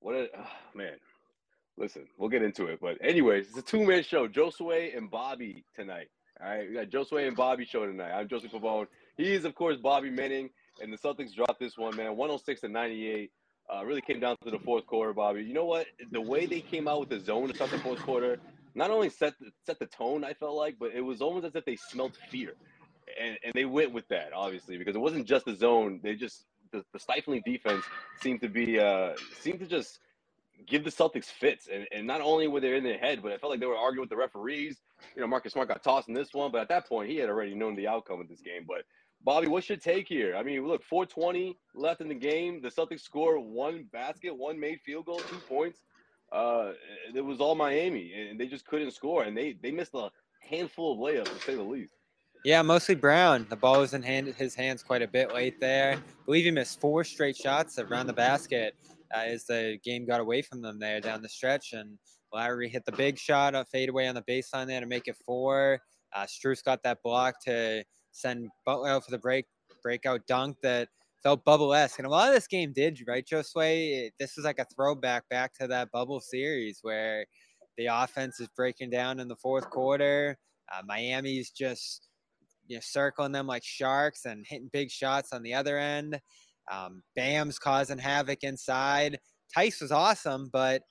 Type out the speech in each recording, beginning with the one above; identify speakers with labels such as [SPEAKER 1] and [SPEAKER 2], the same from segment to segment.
[SPEAKER 1] What a oh, man. Listen, we'll get into it. But anyways, it's a two-man show. Josue and Bobby tonight. All right, we got Josue and Bobby show tonight. I'm Joseph Pavone. He is, of course, Bobby Manning. And the Celtics dropped this one, man, 106 to 98. Uh, really came down to the fourth quarter, Bobby. You know what? The way they came out with the zone to start the fourth quarter, not only set the, set the tone, I felt like, but it was almost as if they smelt fear. And, and they went with that, obviously, because it wasn't just the zone. They just the, the stifling defense seemed to be uh, seemed to just give the Celtics fits. And, and not only were they in their head, but I felt like they were arguing with the referees. You know, Marcus Smart got tossed in this one, but at that point, he had already known the outcome of this game. But Bobby, what's your take here? I mean, look, 420 left in the game. The Celtics score one basket, one made field goal, two points. Uh, it was all Miami, and they just couldn't score. And they they missed a handful of layups, to say the least.
[SPEAKER 2] Yeah, mostly Brown. The ball was in hand, his hands quite a bit late there. I believe he missed four straight shots around the basket uh, as the game got away from them there down the stretch. And Lowry hit the big shot, a fadeaway on the baseline there to make it four. Uh, Strus got that block to send Butler out for the break breakout dunk that felt bubble-esque. And a lot of this game did, right, Josue? This was like a throwback back to that bubble series where the offense is breaking down in the fourth quarter. Uh, Miami's just you know, circling them like sharks and hitting big shots on the other end. Um, Bam's causing havoc inside. Theis was awesome, but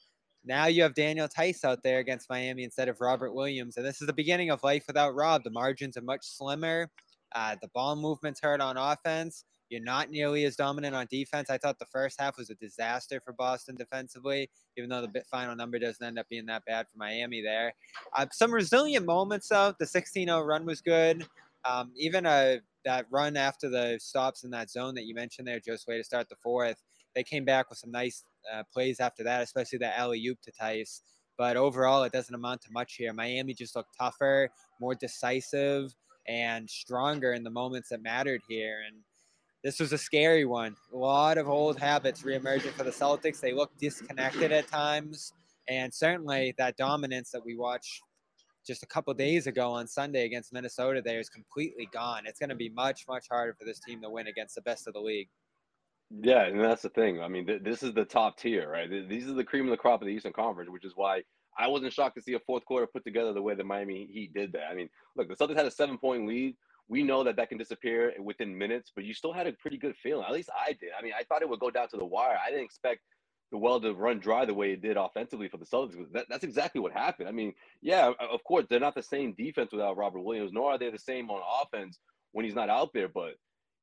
[SPEAKER 2] now you have Daniel Theis out there against Miami instead of Robert Williams. And this is the beginning of life without Rob. The margins are much slimmer. Uh, the ball movement's hurt on offense. You're not nearly as dominant on defense. I thought the first half was a disaster for Boston defensively, even though the final number doesn't end up being that bad for Miami there. Uh, some resilient moments, though. The 16 0 run was good. Um, even uh, that run after the stops in that zone that you mentioned there, Josue, to start the fourth, they came back with some nice uh, plays after that, especially that alley oop to Theis. But overall, it doesn't amount to much here. Miami just looked tougher, more decisive, and stronger in the moments that mattered here. And this was a scary one. A lot of old habits reemerging for the Celtics. They look disconnected at times. And certainly that dominance that we watched just a couple days ago on Sunday against Minnesota there is completely gone. It's going to be much, much harder for this team to win against the best of the league.
[SPEAKER 1] Yeah, and that's the thing. I mean, th- this is the top tier, right? Th- These are the cream of the crop of the Eastern Conference, which is why I wasn't shocked to see a fourth quarter put together the way the Miami Heat did that. I mean, look, the Celtics had a seven point lead. We know that that can disappear within minutes, but you still had a pretty good feeling. At least I did. I mean, I thought it would go down to the wire. I didn't expect the well to run dry the way it did offensively for the Celtics. That, that's exactly what happened. I mean, yeah, of course, they're not the same defense without Robert Williams, nor are they the same on offense when he's not out there, but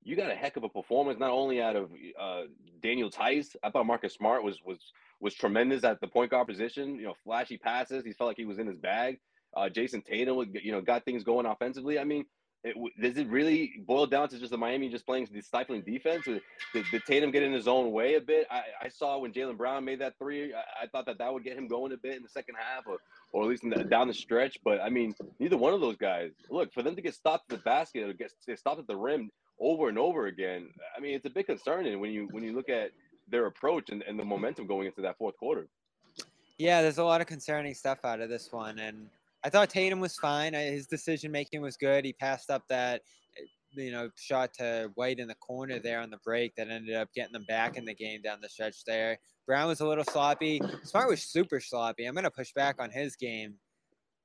[SPEAKER 1] you got a heck of a performance, not only out of uh, Daniel Theis. I thought Marcus Smart was was was tremendous at the point guard position. You know, flashy passes. He felt like he was in his bag. Uh, Jayson Tatum, you know, got things going offensively. I mean, it, does it really boil down to just the Miami just playing the stifling defense? Did, did Tatum get in his own way a bit? I, I saw when Jaylen Brown made that three, I, I, thought that that would get him going a bit in the second half, or, or at least the, down the stretch. But I mean, neither one of those guys. Look, for them to get stopped at the basket or get stopped at the rim over and over again, I mean, it's a bit concerning when you when you look at their approach and, and the momentum going into that fourth quarter.
[SPEAKER 2] Yeah, there's a lot of concerning stuff out of this one, and I thought Tatum was fine. His decision making was good. He passed up that, eh, you know, shot to White in the corner there on the break that ended up getting them back in the game down the stretch there. Brown was a little sloppy. Smart was super sloppy. I'm going to push back on his game.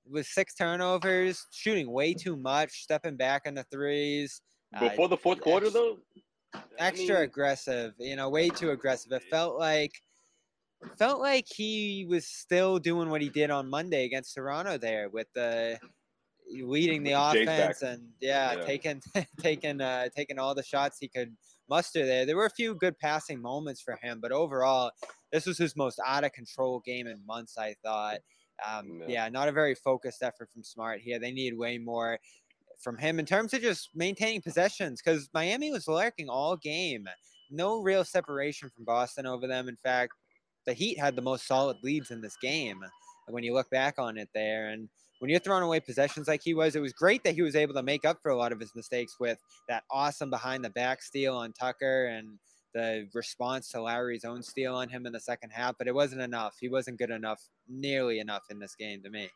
[SPEAKER 2] with six turnovers, shooting way too much, stepping back in the threes. uh,
[SPEAKER 1] Before the fourth quarter, though, I
[SPEAKER 2] extra
[SPEAKER 1] mean,
[SPEAKER 2] aggressive, you know, way too aggressive. It felt like felt like he was still doing what he did on Monday against Toronto there with the leading the offense
[SPEAKER 1] back.
[SPEAKER 2] and yeah,
[SPEAKER 1] Yeah.
[SPEAKER 2] taking taking uh taking all the shots he could muster there. There were a few good passing moments for him, but overall this was his most out of control game in months, I thought. Um,
[SPEAKER 1] Yeah.
[SPEAKER 2] yeah, not a very focused effort from Smart here. They needed way more from him in terms of just maintaining possessions because Miami was lurking all game. No real separation from Boston over them. In fact, the Heat had the most solid leads in this game uh, when you look back on it there. And when you're throwing away possessions like he was, it was great that he was able to make up for a lot of his mistakes with that awesome behind the back steal on Tucker and the response to Lowry's own steal on him in the second half. But it wasn't enough. He wasn't good enough, nearly enough in this game to me.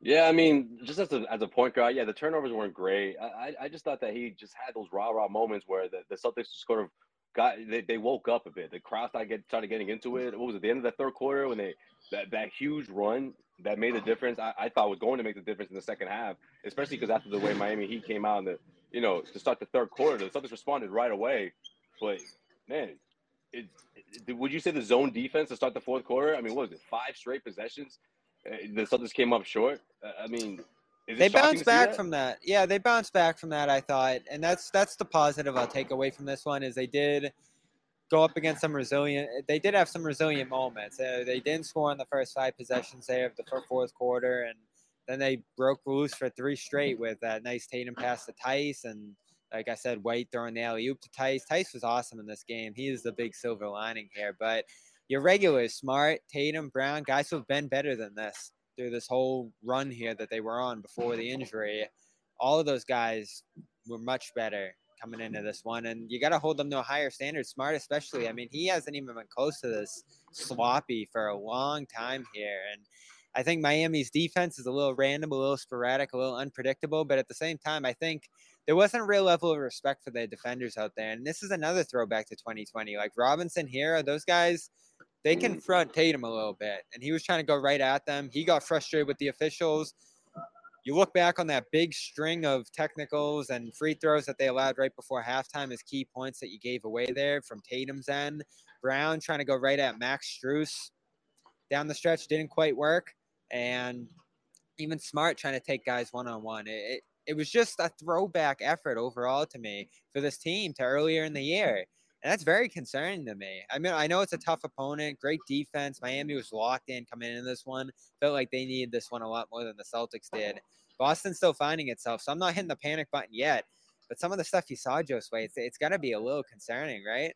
[SPEAKER 1] Yeah, I mean, just as a as a point guard, yeah, the turnovers weren't great. I I, I just thought that he just had those rah rah moments where the, the Celtics just sort of got they, they woke up a bit. The crowd started get started getting into it. What was it? The end of the third quarter when they that that huge run that made the difference. I, I thought was going to make the difference in the second half, especially because after the way Miami Heat came out in the you know to start the third quarter, the Celtics responded right away. But man, it, it, would you say the zone defense to start the fourth quarter? I mean, what was it? Five straight possessions. Uh, The Celtics came up short. Uh, I mean,
[SPEAKER 2] they bounced back
[SPEAKER 1] that?
[SPEAKER 2] from that. Yeah, they bounced back from that. I thought, and that's that's the positive I'll take away from this one is they did go up against some resilient. They did have some resilient moments. Uh, they didn't score in the first five possessions there of the fourth quarter, and then they broke loose for three straight with that nice Tatum pass to Theis, and like I said, White throwing the alley oop to Theis. Theis was awesome in this game. He is the big silver lining here, but. Your regulars, Smart, Tatum, Brown, guys who have been better than this through this whole run here that they were on before the injury. All of those guys were much better coming into this one, and you got to hold them to a higher standard. Smart, especially. I mean, he hasn't even been close to this sloppy for a long time here, and I think Miami's defense is a little random, a little sporadic, a little unpredictable, but at the same time, I think there wasn't a real level of respect for the defenders out there. And this is another throwback to 2020. Like Robinson, Herro, those guys, they mm-hmm. confront Tatum a little bit, and he was trying to go right at them. He got frustrated with the officials. You look back on that big string of technicals and free throws that they allowed right before halftime as key points that you gave away there from Tatum's end. Brown trying to go right at Max Strus down the stretch didn't quite work, and even Smart trying to take guys one on one. It, it it was just a throwback effort overall to me for this team to earlier in the year. And that's very concerning to me. I mean, I know it's a tough opponent, great defense. Miami was locked in coming into this one. Felt like they needed this one a lot more than the Celtics did. Boston's still finding itself, so I'm not hitting the panic button yet. But some of the stuff you saw, Josue, it's, it's got to be a little concerning, right?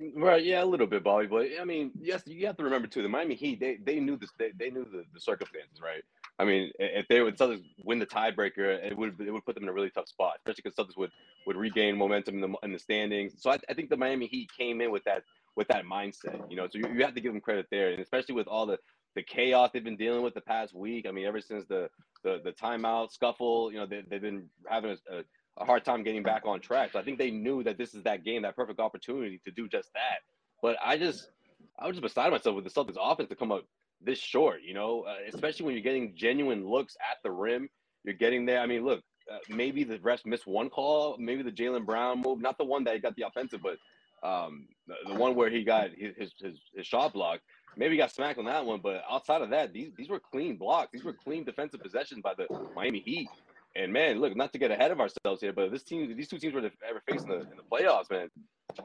[SPEAKER 1] Mm, right, yeah, a little bit, Bobby. But I mean, yes, you have to remember too. The Miami Heat, they they knew this. They, they knew the, the circumstances, right? I mean, if they would Celtics win the tiebreaker, it would it would put them in a really tough spot, especially because Celtics would would regain momentum in the in the standings. So I, I think the Miami Heat came in with that with that mindset, you know. So you, you have to give them credit there, and especially with all the the chaos they've been dealing with the past week. I mean, ever since the the, the timeout scuffle, you know, they, they've been having a, a a hard time getting back on track. So I think they knew that this is that game, that perfect opportunity to do just that. But I just, I was just beside myself with the Celtics offense to come up this short, you know, uh, especially when you're getting genuine looks at the rim. You're getting there. I mean, look, uh, maybe the refs missed one call, maybe the Jaylen Brown move, not the one that he got the offensive, but um, the, one where he got his, his, his, shot blocked. Maybe got smacked on that one, but outside of that, these these were clean blocks. These were clean defensive possessions by the Miami Heat. And man, look, not to get ahead of ourselves here, but this team, these two teams were ever facing the in the playoffs, man.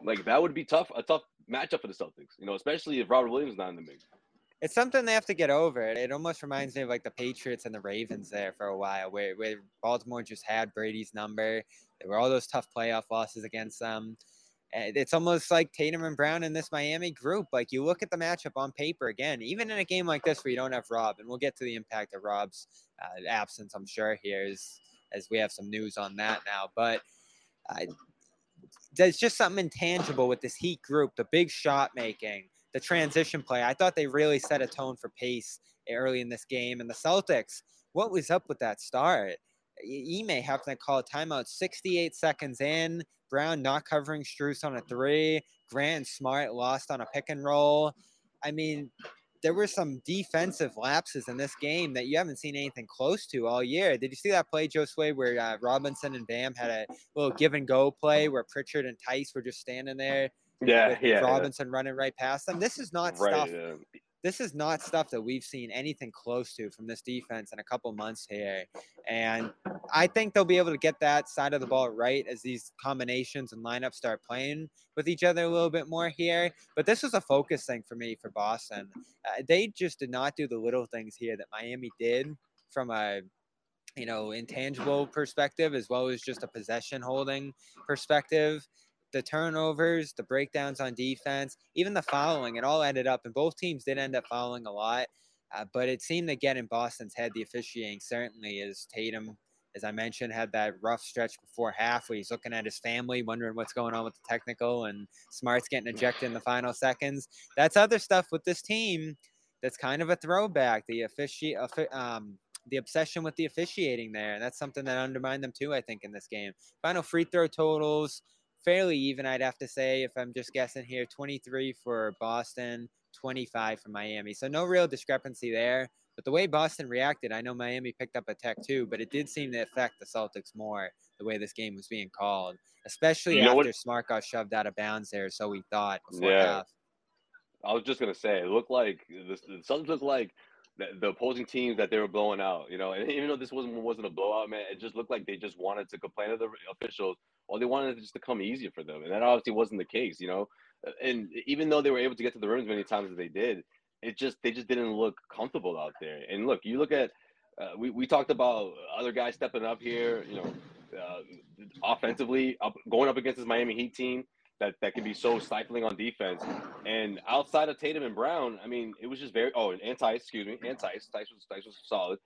[SPEAKER 1] Like that would be tough, a tough matchup for the Celtics, you know, especially if Robert Williams is not in the mix.
[SPEAKER 2] It's something they have to get over. It, almost reminds me of like the Patriots and the Ravens there for a while, where, where Baltimore just had Brady's number. There were all those tough playoff losses against them. It's almost like Tatum and Brown in this Miami group. Like you look at the matchup on paper again, even in a game like this where you don't have Rob, and we'll get to the impact of Rob's uh, absence, I'm sure, here as, as we have some news on that now. But uh, there's just something intangible with this Heat group, the big shot making, the transition play. I thought they really set a tone for pace early in this game. And the Celtics, what was up with that start? Ime having to call a timeout 68 seconds in. Brown not covering Strus on a three. Grant Smart lost on a pick and roll. I mean, there were some defensive lapses in this game that you haven't seen anything close to all year. Did you see that play, Josue, where uh, Robinson and Bam had a little give and go play where Pritchard and Theis were just standing there?
[SPEAKER 1] Yeah, yeah.
[SPEAKER 2] Robinson running right past them. This is not
[SPEAKER 1] Right.
[SPEAKER 2] stuff
[SPEAKER 1] yeah.
[SPEAKER 2] this is not stuff that we've seen anything close to from this defense in a couple months here. And I think they'll be able to get that side of the ball right as these combinations and lineups start playing with each other a little bit more here. But this was a focus thing for me for Boston. Uh, they just did not do the little things here that Miami did from a you know intangible perspective as well as just a possession holding perspective the turnovers, the breakdowns on defense, even the fouling, it all ended up, and both teams did end up fouling a lot. Uh, but it seemed to get in Boston's head the officiating, certainly, as Tatum, as I mentioned, had that rough stretch before half where he's looking at his family, wondering what's going on with the technical, and Smart's getting ejected in the final seconds. That's other stuff with this team that's kind of a throwback. The offici- um, the obsession with the officiating there, and that's something that undermined them too, I think, in this game. Final free throw totals, fairly even, I'd have to say, if I'm just guessing here 23 for Boston, 25 for Miami. So no real discrepancy there. But the way Boston reacted, I know Miami picked up a tech too, but it did seem to affect the Celtics more the way this game was being called, especially
[SPEAKER 1] You know
[SPEAKER 2] after
[SPEAKER 1] what-
[SPEAKER 2] Smart got shoved out of bounds there. So we thought before
[SPEAKER 1] Yeah.
[SPEAKER 2] half.
[SPEAKER 1] I was just gonna say, it looked like the, the looked like the, the opposing teams that they were blowing out. You know, and even though this wasn't wasn't a blowout, man, it just looked like they just wanted to complain to the officials, or they wanted it just to come easier for them, and that obviously wasn't the case. You know, and even though they were able to get to the rim as many times as they did, it just they just didn't look comfortable out there. And look, you look at uh, we we talked about other guys stepping up here. You know, uh, offensively, up going up against this Miami Heat team that that can be so stifling on defense. And outside of Tatum and Brown, I mean, it was just very. Oh, and Theis, excuse me, and Theis, was Theis was solid.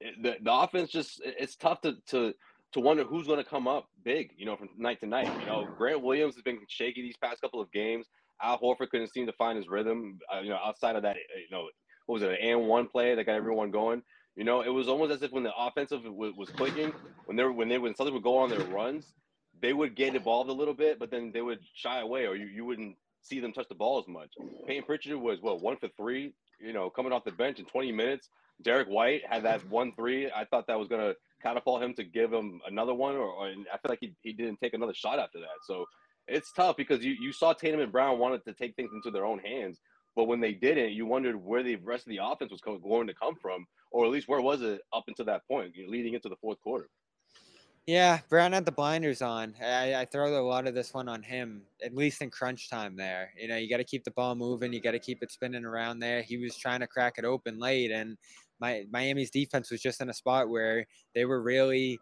[SPEAKER 1] The the offense just it's tough to to to wonder who's going to come up big, you know, from night to night. You know, Grant Williams has been shaky these past couple of games. Al Horford couldn't seem to find his rhythm. Uh, you know, outside of that, uh, you know, what was it, an and one play that got everyone going. You know, it was almost as if when the offensive was, was clicking, when they were when they when something would go on their runs, they would get involved a little bit, but then they would shy away, or you, you wouldn't see them touch the ball as much. Payton Pritchard was what one for three, you know, coming off the bench in 20 minutes. Derrick White had that one three. I thought that was gonna catapult him to give him another one, or, or I feel like he, he didn't take another shot after that. So it's tough because you, you saw Tatum and Brown wanted to take things into their own hands, but when they didn't, you wondered where the rest of the offense was going to come from, or at least where was it up until that point, leading into the fourth quarter.
[SPEAKER 2] Yeah, Brown had the blinders on. I, I throw a lot of this one on him, at least in crunch time there. You know, you got to keep the ball moving. You got to keep it spinning around there. He was trying to crack it open late, and my, Miami's defense was just in a spot where they were really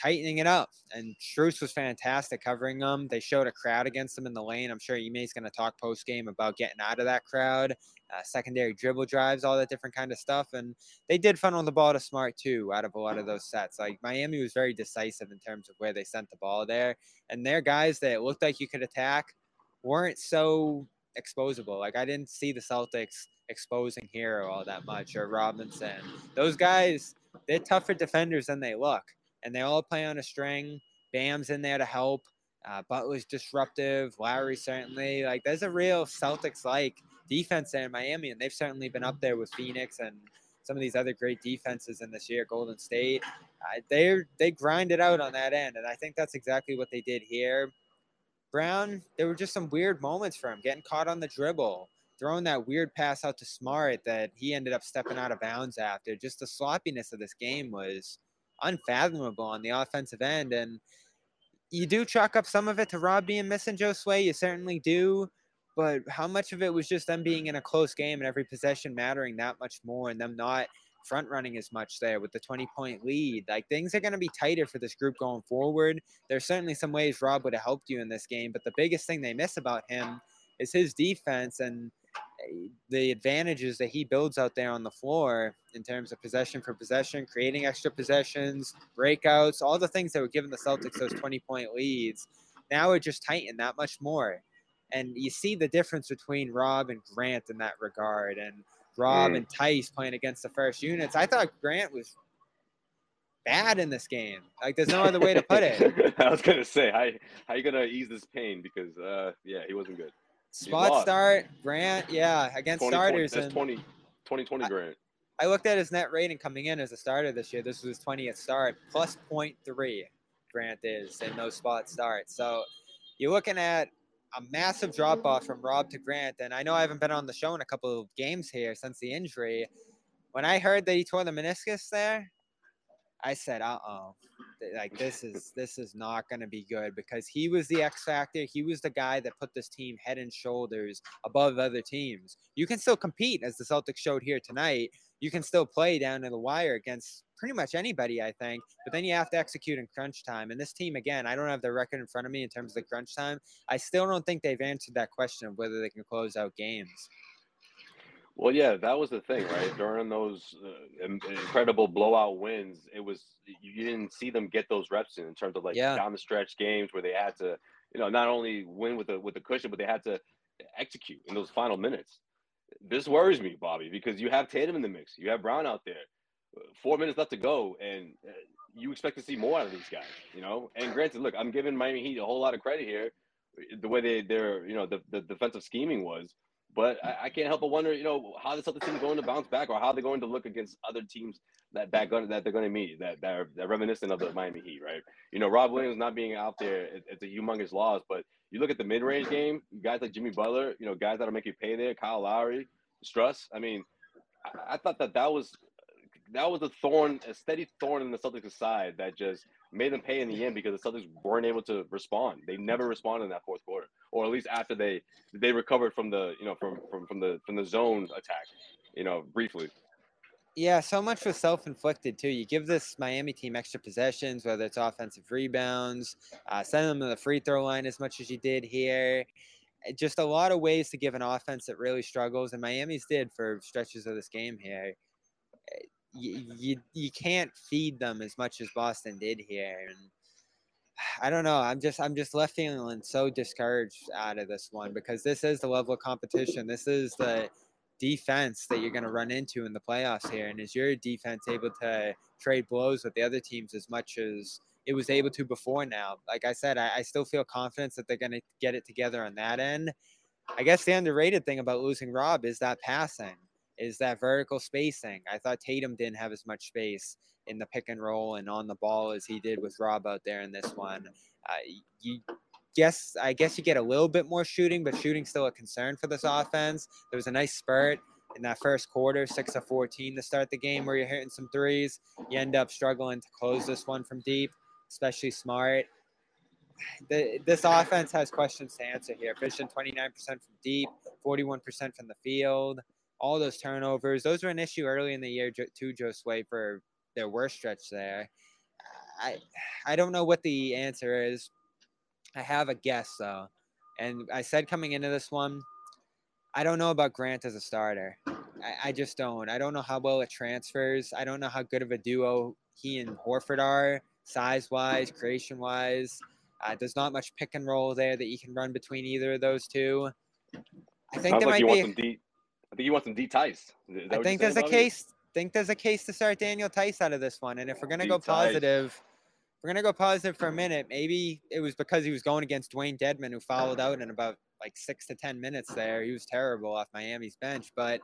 [SPEAKER 2] tightening it up. And Strus was fantastic covering them. They showed a crowd against them in the lane. I'm sure Ime's going to talk post game about getting out of that crowd, uh, secondary dribble drives, all that different kind of stuff. And they did funnel the ball to Smart too out of a lot of those sets. Like Miami was very decisive in terms of where they sent the ball there. And their guys that looked like you could attack weren't so exposable. Like I didn't see the Celtics exposing Herro all that much or Robinson. Those guys, they're tougher defenders than they look. And they all play on a string. Bam's in there to help. Uh, Butler's disruptive. Lowry certainly. Like there's a real Celtics like defense there in Miami, and they've certainly been up there with Phoenix and some of these other great defenses in this year, Golden State. Uh, they they grind it out on that end, and I think that's exactly what they did here. Brown, there were just some weird moments for him, getting caught on the dribble, throwing that weird pass out to Smart that he ended up stepping out of bounds after. Just the sloppiness of this game was unfathomable on the offensive end, and you do chalk up some of it to Rob being missing Josue. You certainly do but how much of it was just them being in a close game and every possession mattering that much more and them not front running as much there with the 20 point lead like things are going to be tighter for this group going forward there's certainly some ways rob would have helped you in this game but the biggest thing they miss about him is his defense and the advantages that he builds out there on the floor in terms of possession for possession creating extra possessions breakouts all the things that were giving the celtics those 20 point leads now it just tightened that much more and you see the difference between Rob and Grant in that regard, and Rob
[SPEAKER 1] Mm.
[SPEAKER 2] and Theis playing against the first units. I thought Grant was bad in this game. Like, there's no other way to put it.
[SPEAKER 1] I was gonna say, how how you gonna ease this pain? Because uh, yeah, he wasn't good.
[SPEAKER 2] Spot start, Grant, yeah, against
[SPEAKER 1] 20,
[SPEAKER 2] starters.
[SPEAKER 1] That's
[SPEAKER 2] and
[SPEAKER 1] 20, 2020 Grant.
[SPEAKER 2] I looked at his net rating coming in as a starter this year. This was his 20th start, plus 0.3. Grant is in those spot starts. So you're looking at a massive drop off from Rob to Grant. And I know I haven't been on the show in a couple of games here since the injury. When I heard that he tore the meniscus there, I said, "Uh oh, like this is this is not going to be good." Because he was the X factor. He was the guy that put this team head and shoulders above other teams. You can still compete, as the Celtics showed here tonight. You can still play down to the wire against pretty much anybody, I think. But then you have to execute in crunch time. And this team, again, I don't have their record in front of me in terms of the crunch time. I still don't think they've answered that question of whether they can close out games.
[SPEAKER 1] Well, yeah, that was the thing, right? During those uh, incredible blowout wins, it was you didn't see them get those reps in, in terms of like
[SPEAKER 2] Yeah.
[SPEAKER 1] down the stretch games where they had to, you know, not only win with the with the cushion, but they had to execute in those final minutes. This worries me, Bobby, because you have Tatum in the mix, you have Brown out there, four minutes left to go, and uh, you expect to see more out of these guys, you know. And granted, look, I'm giving Miami Heat a whole lot of credit here, the way they their you know the, the defensive scheming was. But I, I can't help but wonder, you know, how this other team going to bounce back, or how they're going to look against other teams that going, that they're going to meet, that that are, that are reminiscent of the Miami Heat, right? You know, Rob Williams not being out there, it, it's a humongous loss. But you look at the mid-range game, guys like Jimmy Butler, you know, guys that'll make you pay there, Kyle Lowry, Strus. I mean, I, I thought that that was that was a thorn, a steady thorn in the Celtics' side that just made them pay in the end because the Celtics weren't able to respond. They never responded in that fourth quarter, or at least after they they recovered from the you know from from from the from the zone attack, you know, briefly.
[SPEAKER 2] Yeah, so much was self-inflicted too. You give this Miami team extra possessions, whether it's offensive rebounds, uh, send them to the free throw line as much as you did here. Just a lot of ways to give an offense that really struggles, and Miami's did for stretches of this game here. You, you, you can't feed them as much as Boston did here, and I don't know. I'm just I'm just left feeling so discouraged out of this one because this is the level of competition. This is the defense that you're going to run into in the playoffs here. And is your defense able to trade blows with the other teams as much as it was able to before now? Like I said, I, I still feel confidence that they're going to get it together on that end. I guess the underrated thing about losing Rob is that passing, is that vertical spacing. I thought Tatum didn't have as much space in the pick and roll and on the ball as he did with Rob out there in this one. Uh, you guess I guess you get a little bit more shooting, but shooting's still a concern for this offense. There was a nice spurt in that first quarter, six of fourteen to start the game, where you're hitting some threes. You end up struggling to close this one from deep, especially Smart. The, this offense has questions to answer here. Fishing 29% from deep, 41% from the field. All those turnovers, those were an issue early in the year too, Josue, for their worst stretch there. I I don't know what the answer is. I have a guess though, and I said coming into this one, I don't know about Grant as a starter. I, I just don't. I don't know how well it transfers. I don't know how good of a duo he and Horford are, size wise, creation wise. Uh, there's not much pick and roll there that you can run between either of those two. I think
[SPEAKER 1] Sounds
[SPEAKER 2] there
[SPEAKER 1] like you
[SPEAKER 2] might
[SPEAKER 1] want
[SPEAKER 2] be.
[SPEAKER 1] some D. I think you want some D Theis.
[SPEAKER 2] I think there's a case. Think there's a case to start Daniel Theis out of this one, and if we're gonna go
[SPEAKER 1] Deep Theis.
[SPEAKER 2] positive, we're gonna go positive for a minute. Maybe it was because he was going against Dewayne Dedmon, who followed out in about like six to ten minutes there. He was terrible off Miami's bench, but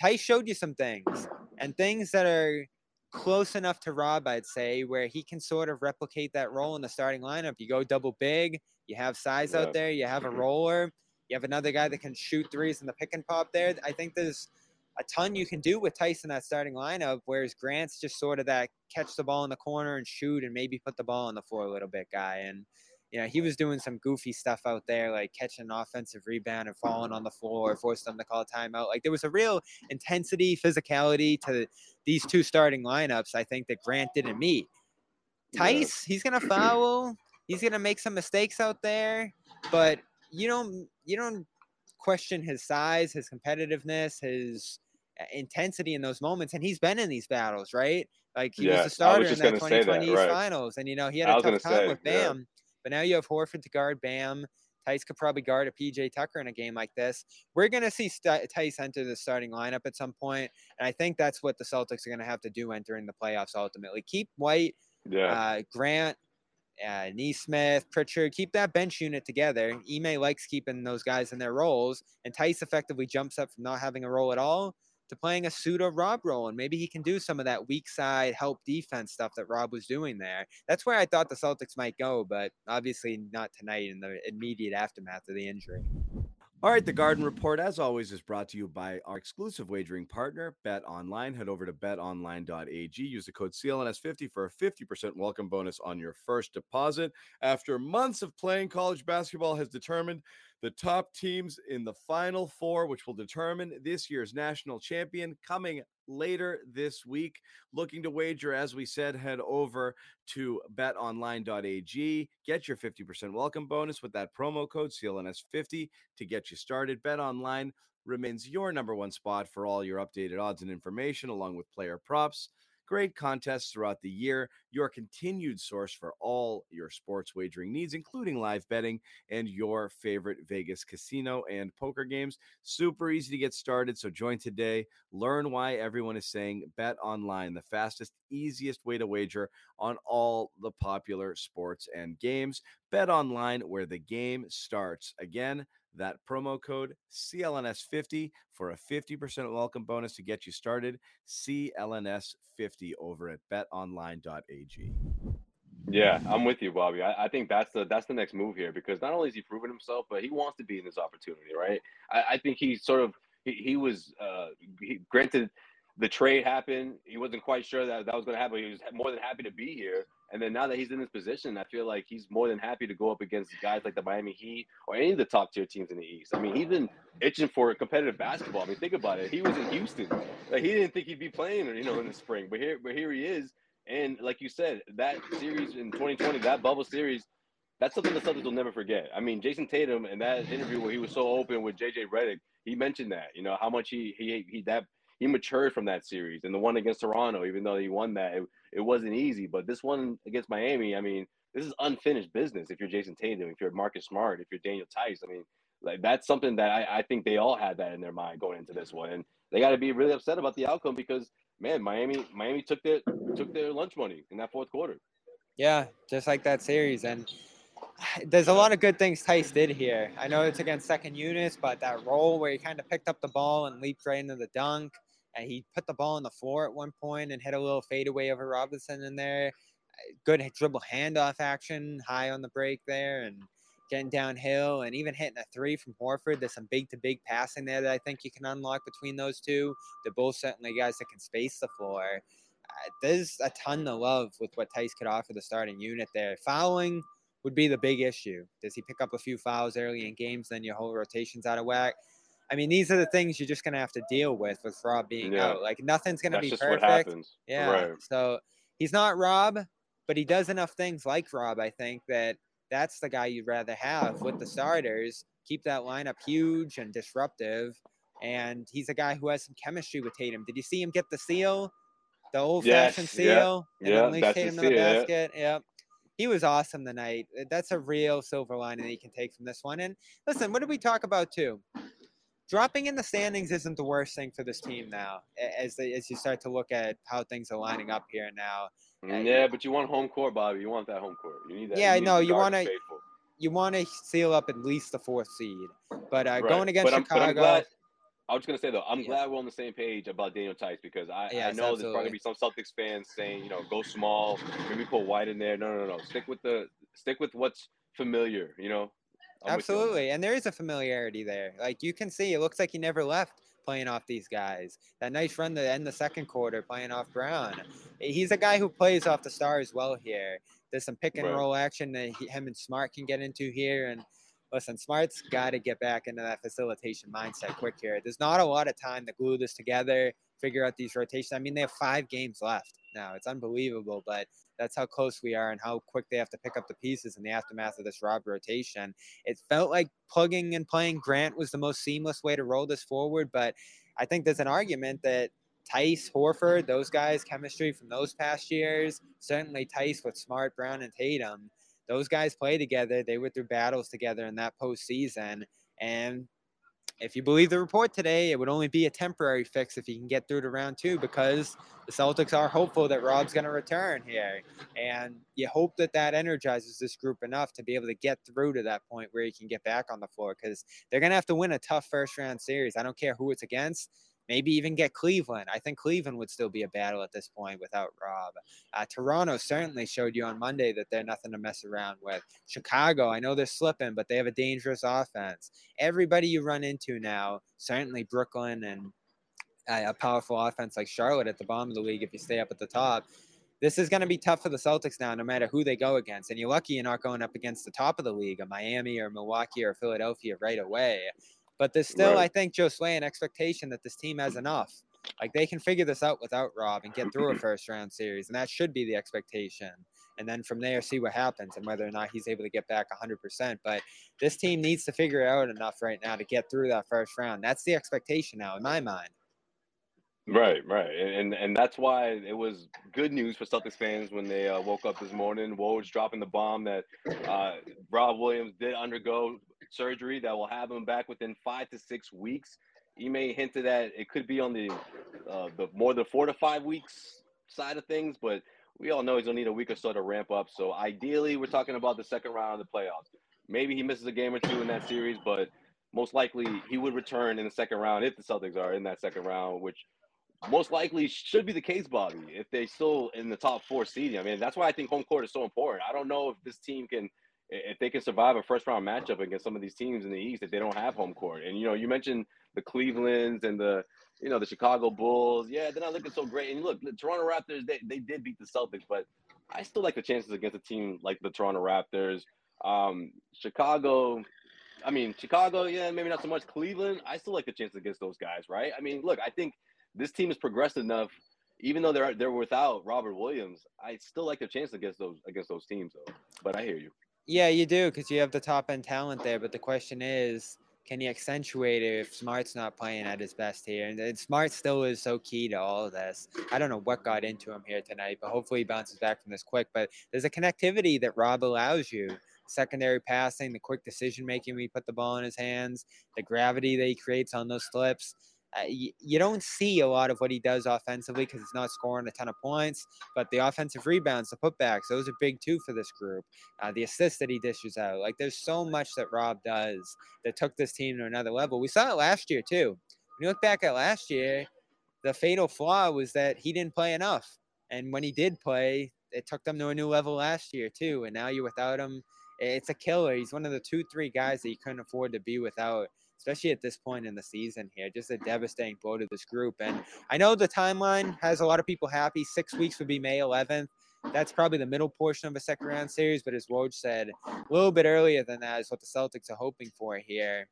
[SPEAKER 2] Tice showed you some things and things that are close enough to Rob, I'd say, where he can sort of replicate that role in the starting lineup. You go double big, you have size
[SPEAKER 1] Yeah.
[SPEAKER 2] out there, you have a roller, you have another guy that can shoot threes in the pick and pop there. I think there's a ton you can do with Tyson that starting lineup, whereas Grant's just sort of that catch the ball in the corner and shoot and maybe put the ball on the floor a little bit guy. And you know, he was doing some goofy stuff out there, like catching an offensive rebound and falling on the floor, forced them to call a timeout. Like there was a real intensity, physicality to these two starting lineups. I think that Grant didn't meet. Theis, he's gonna foul. He's gonna make some mistakes out there, but you don't you don't question his size, his competitiveness, his uh, intensity in those moments. And he's been in these battles, right? Like he
[SPEAKER 1] Yeah,
[SPEAKER 2] was
[SPEAKER 1] was
[SPEAKER 2] the starter in
[SPEAKER 1] just
[SPEAKER 2] that
[SPEAKER 1] gonna say that,
[SPEAKER 2] 2020
[SPEAKER 1] right.
[SPEAKER 2] Finals, and you know he had a tough time
[SPEAKER 1] say,
[SPEAKER 2] with
[SPEAKER 1] yeah.
[SPEAKER 2] Bam. But now you have Horford to guard Bam. Theis could probably guard a PJ Tucker in a game like this. We're going to see St- Theis enter the starting lineup at some point, and I think that's what the Celtics are going to have to do entering the playoffs ultimately. Keep White,
[SPEAKER 1] Yeah.
[SPEAKER 2] uh, Grant, uh, Nesmith, Pritchard, keep that bench unit together. Ime likes keeping those guys in their roles, and Theis effectively jumps up from not having a role at all to playing a pseudo Rob role, and maybe he can do some of that weak side help defense stuff that Rob was doing there. That's where I thought the Celtics might go, but obviously not tonight in the immediate aftermath of the injury.
[SPEAKER 3] All right, the Garden Report, as always, is brought to you by our exclusive wagering partner, Bet Online. Head over to betonline.ag. Use the code CLNS50 for a 50% welcome bonus on your first deposit. After months of playing, college basketball has determined the top teams in the Final Four, which will determine this year's national champion, coming later this week. Looking to wager, as we said, head over to betonline.ag. Get your 50% welcome bonus with that promo code CLNS50 to get you started. BetOnline remains your number one spot for all your updated odds and information, along with player props great contests throughout the year, your continued source for all your sports wagering needs, including live betting and your favorite Vegas casino and poker games. Super easy to get started. So join today. Learn why everyone is saying bet online, the fastest, easiest way to wager on all the popular sports and games. Bet online where the game starts. Again, that promo code CLNS50 for a 50% welcome bonus to get you started. CLNS50 over at betonline.ag.
[SPEAKER 1] Yeah, I'm with you, Bobby. I, I, think that's the that's the next move here because not only is he proven himself, but he wants to be in this opportunity, right? I, I think he sort of he, he was uh, he, granted the trade happened. He wasn't quite sure that that was going to happen. He was more than happy to be here. And then now that he's in this position, I feel like he's more than happy to go up against guys like the Miami Heat or any of the top tier teams in the East. I mean, he's been itching for competitive basketball. I mean, think about it. He was in Houston. Like he didn't think he'd be playing, you know, in the spring, but here, but here he is. And like you said, that series in 2020, that bubble series, that's something the Celtics will never forget. I mean, Jayson Tatum in that interview where he was so open with JJ Redick, he mentioned that, you know, how much he he he that he matured from that series and the one against Toronto, even though he won that, it, it wasn't easy. But this one against Miami, I mean, this is unfinished business. If you're Jayson Tatum, if you're Marcus Smart, if you're Daniel Theis, I mean, like that's something that I, I think they all had that in their mind going into this one, and they got to be really upset about the outcome because man, Miami Miami took their took their lunch money in that fourth quarter.
[SPEAKER 2] Yeah, just like that series, and there's a lot of good things Theis did here. I know it's against second units, but that roll where he kind of picked up the ball and leaped right into the dunk, and he put the ball on the floor at one point and hit a little fadeaway over Robinson in there. Good dribble handoff action, high on the break there, and getting downhill, and even hitting a three from Horford. There's some big to big passing there that I think you can unlock between those two. They're both certainly guys that can space the floor. Uh, there's a ton to love with what Theis could offer the starting unit there. Fouling would be the big issue. Does he pick up a few fouls early in games? Then your whole rotation's out of whack. I mean, these are the things you're just gonna have to deal with with Rob being yeah. out. Like nothing's gonna
[SPEAKER 1] That's
[SPEAKER 2] be
[SPEAKER 1] perfect.
[SPEAKER 2] Yeah.
[SPEAKER 1] Right.
[SPEAKER 2] So he's not Rob, but he does enough things like Rob. I think that that's the guy you'd rather have with the starters. Keep that lineup huge and disruptive. And he's a guy who has some chemistry with Tatum. Did you see him get the seal? The old fashioned seal?
[SPEAKER 1] Yeah, yeah
[SPEAKER 2] unleash Tatum in the basket. Yeah. Yep. He was awesome tonight. That's a real silver lining that you can take from this one. And listen, what did we talk about too? Dropping in the standings isn't the worst thing for this team now as they, as you start to look at how things are lining up here now
[SPEAKER 1] mm, yeah but you want home court bobby you want that home court you need that
[SPEAKER 2] yeah
[SPEAKER 1] you
[SPEAKER 2] no you want to you want to seal up at least the fourth seed but uh, right. going against
[SPEAKER 1] but
[SPEAKER 2] chicago
[SPEAKER 1] I'm, I'm glad, I was gonna say though, I'm yeah. glad we're on the same page about Daniel Theis because I, yes, I know absolutely. there's probably gonna be some Celtics fans saying, you know, go small, maybe put White in there. No, no, no, stick with the stick with what's familiar. You know,
[SPEAKER 2] Absolutely. And there is a familiarity there. Like you can see, it looks like he never left playing off these guys. That nice run to end the second quarter playing off Brown. He's a guy who plays off the stars well here. There's some pick and right. roll action that he, him and Smart can get into here. And listen, Smart's got to get back into that facilitation mindset quick here. There's not a lot of time to glue this together, figure out these rotations. I mean, they have five games left now. It's unbelievable, but that's how close we are and how quick they have to pick up the pieces in the aftermath of this Rob rotation. It felt like plugging and playing Grant was the most seamless way to roll this forward, but I think there's an argument that Theis, Horford, those guys, chemistry from those past years, certainly Theis with Smart, Brown, and Tatum, those guys play together. They went through battles together in that postseason. And if you believe the report today, it would only be a temporary fix if he can get through to round two because the Celtics are hopeful that Rob's going to return here. And you hope that that energizes this group enough to be able to get through to that point where he can get back on the floor because they're going to have to win a tough first round series. I don't care who it's against maybe even get Cleveland. I think Cleveland would still be a battle at this point without Rob. Uh, Toronto certainly showed you on Monday that they're nothing to mess around with. Chicago, I know they're slipping, but they have a dangerous offense. Everybody you run into now, certainly Brooklyn and uh, a powerful offense like Charlotte at the bottom of the league if you stay up at the top. This is going to be tough for the Celtics now, no matter who they go against. And you're lucky you're not going up against the top of the league, a Miami or Milwaukee or Philadelphia right away. But there's still, right. I think, Josue, an expectation that this team has enough. Like they can figure this out without Rob and get through a first round series, and that should be the expectation. And then from there, see what happens and whether or not he's able to get back 100%. But this team needs to figure out enough right now to get through that first round. That's the expectation now, in my mind.
[SPEAKER 1] Right, right, and and that's why it was good news for Celtics fans when they uh, woke up this morning. Woj dropping the bomb that uh, Rob Williams did undergo surgery that will have him back within five to six weeks. He may hinted that it could be on the uh, the more than four to five weeks side of things, but we all know he's gonna need a week or so to ramp up. So ideally, we're talking about the second round of the playoffs. Maybe he misses a game or two in that series, but most likely he would return in the second round if the Celtics are in that second round, which most likely should be the case, Bobby, if they still in the top four seeding. I mean, that's why I think home court is so important. I don't know if this team can if they can survive a first round matchup against some of these teams in the East if they don't have home court. And you know, you mentioned the Clevelands and the you know the Chicago Bulls. Yeah, they're not looking so great. And look, the Toronto Raptors they, they did beat the Celtics, but I still like the chances against a team like the Toronto Raptors. Um, Chicago, I mean Chicago, yeah, maybe not so much. Cleveland, I still like the chances against those guys, right? I mean, look, I think this team has progressed enough. Even though they're they're without Robert Williams, I still like the chance against those against those teams though. But I hear you.
[SPEAKER 2] Yeah, you do because you have the top end talent there. But the question is, can you accentuate it if Smart's not playing at his best here? And, Smart still is so key to all of this. I don't know what got into him here tonight, but hopefully he bounces back from this quick. But there's a connectivity that Rob allows you. Secondary passing, the quick decision making when he put the ball in his hands, the gravity that he creates on those slips you, you, don't see a lot of what he does offensively because he's not scoring a ton of points. But the offensive rebounds, the putbacks, those are big too for this group. Uh, the assists that he dishes out, like there's so much that Rob does that took this team to another level. We saw it last year too. When you look back at last year, the fatal flaw was that he didn't play enough, and when he did play, it took them to a new level last year too. And now you're without him. It's a killer. He's one of the two, three guys that you couldn't afford to be without especially at this point in the season here. Just a devastating blow to this group. And I know the timeline has a lot of people happy. Six weeks would be May 11th. That's probably the middle portion of a second round series. But as Woj said, a little bit earlier than that is what the Celtics are hoping for here.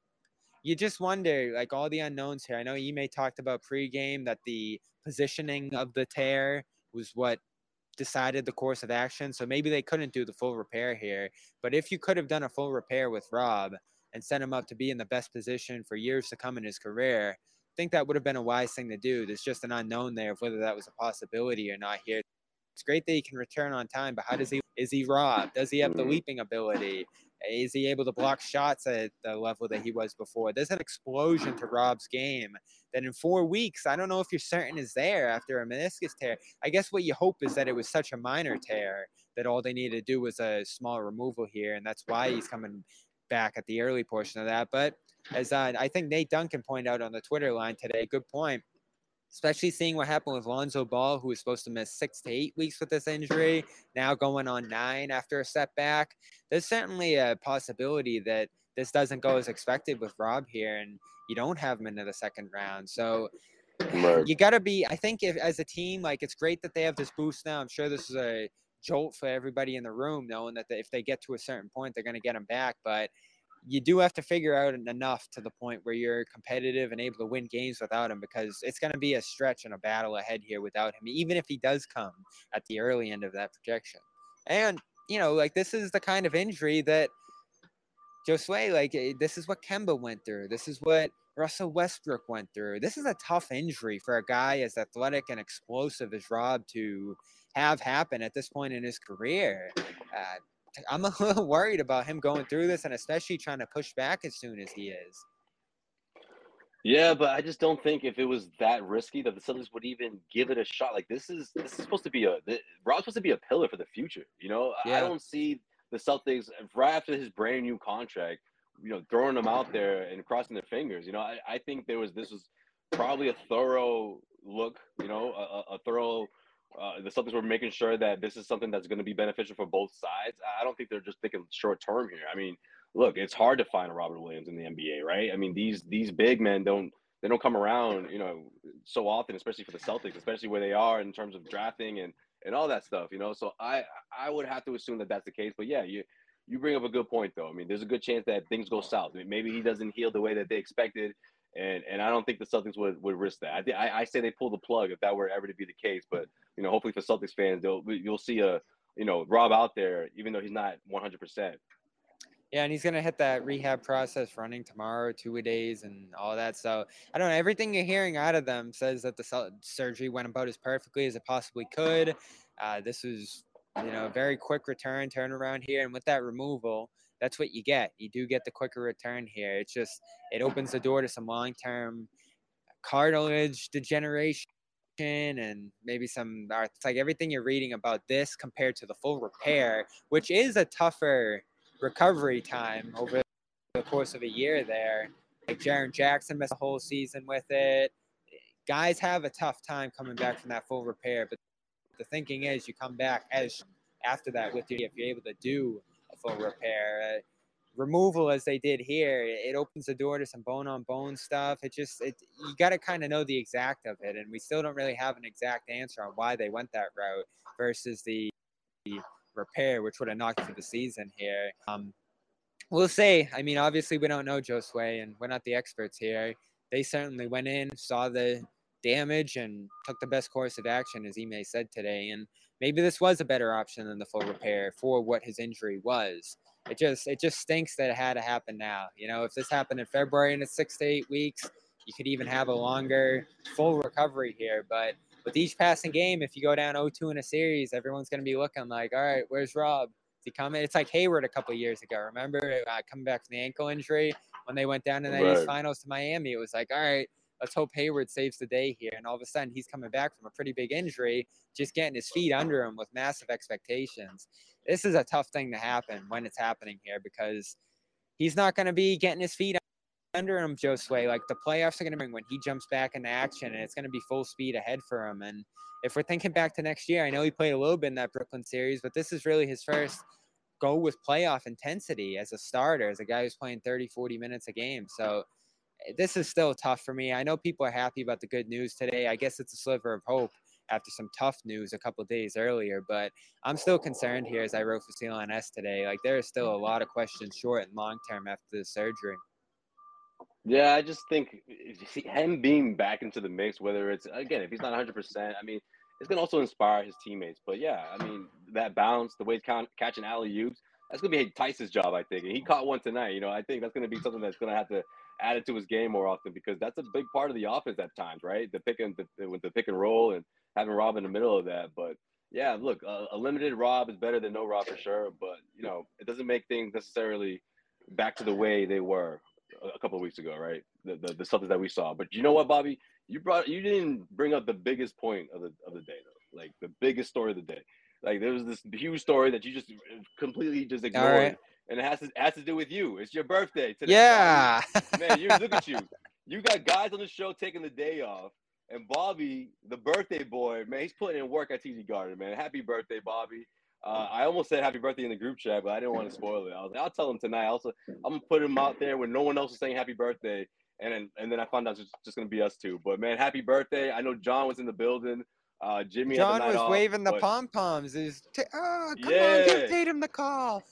[SPEAKER 2] You just wonder, like all the unknowns here. I know Ime talked about pregame that the positioning of the tear was what decided the course of action. So maybe they couldn't do the full repair here. But if you could have done a full repair with Rob, and set him up to be in the best position for years to come in his career. I think that would have been a wise thing to do. There's just an unknown there of whether that was a possibility or not here. It's great that he can return on time, but how does he is he Rob? Does he have the mm-hmm. leaping ability? Is he able to block shots at the level that he was before? There's an explosion to Rob's game that in four weeks, I don't know if you're certain is there after a meniscus tear. I guess what you hope is that it was such a minor tear that all they needed to do was a small removal here, and that's why he's coming back at the early portion of that. But as uh, I think Nate Duncan pointed out on the Twitter line today, good point. Especially seeing what happened with Lonzo Ball, who was supposed to miss six to eight weeks with this injury, now going on nine after a setback. There's certainly a possibility that this doesn't go as expected with Rob here, and you don't have him into the second round. So right. you got to be. I think if as a team, like it's great that they have this boost now. I'm sure this is a jolt for everybody in the room, knowing that if they get to a certain point, they're going to get him back. But you do have to figure out enough to the point where you're competitive and able to win games without him because it's going to be a stretch and a battle ahead here without him, even if he does come at the early end of that projection. And, you know, like this is the kind of injury that Josue, like eh, this is what Kemba went through. This is what Russell Westbrook went through. This is a tough injury for a guy as athletic and explosive as Rob to have happen at this point in his career. Uh, I'm a little worried about him going through this and especially trying to push back as soon as he is.
[SPEAKER 1] Yeah, but I just don't think if it was that risky that the Celtics would even give it a shot. Like this is this is supposed to be a the, Rob's supposed to be a pillar for the future. You know, I- I don't see the Celtics right after his brand new contract, you know, throwing him out there and crossing their fingers. You know, I, I think there was this was probably a thorough look. You know, a- a thorough. Uh, the Celtics were making sure that this is something that's going to be beneficial for both sides. I don't think they're just thinking short term here. I mean, look, it's hard to find a Robert Williams in the NBA, right? I mean, these these big men don't they don't come around, you know, so often, especially for the Celtics, especially where they are in terms of drafting and and all that stuff, you know. So I I would have to assume that that's the case. But yeah, you you bring up a good point though. I mean, there's a good chance that things go south. I mean, maybe he doesn't heal the way that they expected. And, and I don't think the Celtics would, would risk that. I, thi- I I say they pull the plug if that were ever to be the case. But you know, hopefully for Celtics fans, they'll you'll see a you know Rob out there, even though he's not 100. percent
[SPEAKER 2] Yeah, and he's gonna hit that rehab process running tomorrow, two days, and all that. So I don't know. Everything you're hearing out of them says that the surgery went about as perfectly as it possibly could. Uh, this was, you know, a very quick return turnaround here, and with that removal, that's what you get. You do get the quicker return here. It's just it opens the door to some long term cartilage degeneration and maybe some uh, it's like everything you're reading about this compared to the full repair which is a tougher recovery time over the course of a year there like Jaren Jackson missed a whole season with it guys have a tough time coming back from that full repair but the thinking is you come back as after that with you if you're able to do full repair. Uh, removal as they did here it opens the door to some bone on bone stuff. It just it you got to kind of know the exact of it and we still don't really have an exact answer on why they went that route versus the repair which would have knocked for the season here. Um we'll see. I mean obviously we don't know josue and we're not the experts here. They certainly went in saw the damage and took the best course of action as Ime said today and maybe this was a better option than the full repair for what his injury was it just it just stinks that it had to happen now. You know, if this happened in February and it's six to eight weeks, you could even have a longer full recovery here. But with each passing game, if you go down 0-2 in a series, everyone's going to be looking like, all right, where's Rob? Is he coming? It's like Hayward a couple years ago. Remember uh, coming back from the ankle injury when they went down in the East
[SPEAKER 1] Right.
[SPEAKER 2] Finals to Miami? It was like, all right, let's hope Hayward saves the day here. And all of a sudden, he's coming back from a pretty big injury, just getting his feet under him with massive expectations this is a tough thing to happen when it's happening here because he's not going to be getting his feet under him, Josue. Like the playoffs are going to bring when he jumps back into action, and it's going to be full speed ahead for him. And if we're thinking back to next year, I know he played a little bit in that Brooklyn series, but this is really his first go with playoff intensity as a starter, as a guy who's playing 30, 40 minutes a game. So this is still tough for me. I know people are happy about the good news today. I guess it's a sliver of hope after some tough news a couple days earlier, but I'm still concerned here as I wrote for CLNS today. Like there is still a lot of questions short and long term after the surgery.
[SPEAKER 1] Yeah, I just think him being back into the mix, whether it's again, if he's not 100, percent I mean, it's gonna also inspire his teammates. But yeah, I mean, that bounce, the way he's catching alley oops, that's gonna be Theis's job, I think. And he caught one tonight. You know, I think that's gonna be something that's gonna have to add it to his game more often because that's a big part of the offense at times, right? The pick and the, with the pick and roll and having Rob in the middle of that. But yeah, look, a, a limited Rob is better than no Rob for sure. But you know, it doesn't make things necessarily back to the way they were a, couple of weeks ago, right? The, the the something that we saw. But you know what, Bobby? You brought you didn't bring up the biggest point of the of the day though. Like the biggest story of the day. Like there was this huge story that you just completely just ignored,
[SPEAKER 2] right.
[SPEAKER 1] And it has to has to do with you. It's your birthday today.
[SPEAKER 2] Yeah.
[SPEAKER 1] Bobby. man, you look at you. You got guys on the show taking the day off, and Bobby, the birthday boy, man, he's putting in work at TD Garden, man. Happy birthday, Bobby. Uh, I almost said happy birthday in the group chat, but I didn't want to spoil it. I was like, I'll tell him tonight. Also, I'm gonna put him out there when no one else is saying happy birthday, and then and then I found out it's just, gonna be us two. But man, happy birthday! I know John was in the building. Uh, Jimmy.
[SPEAKER 2] John was
[SPEAKER 1] off,
[SPEAKER 2] waving the pom poms. Is t- oh, come on, give Tatum the call.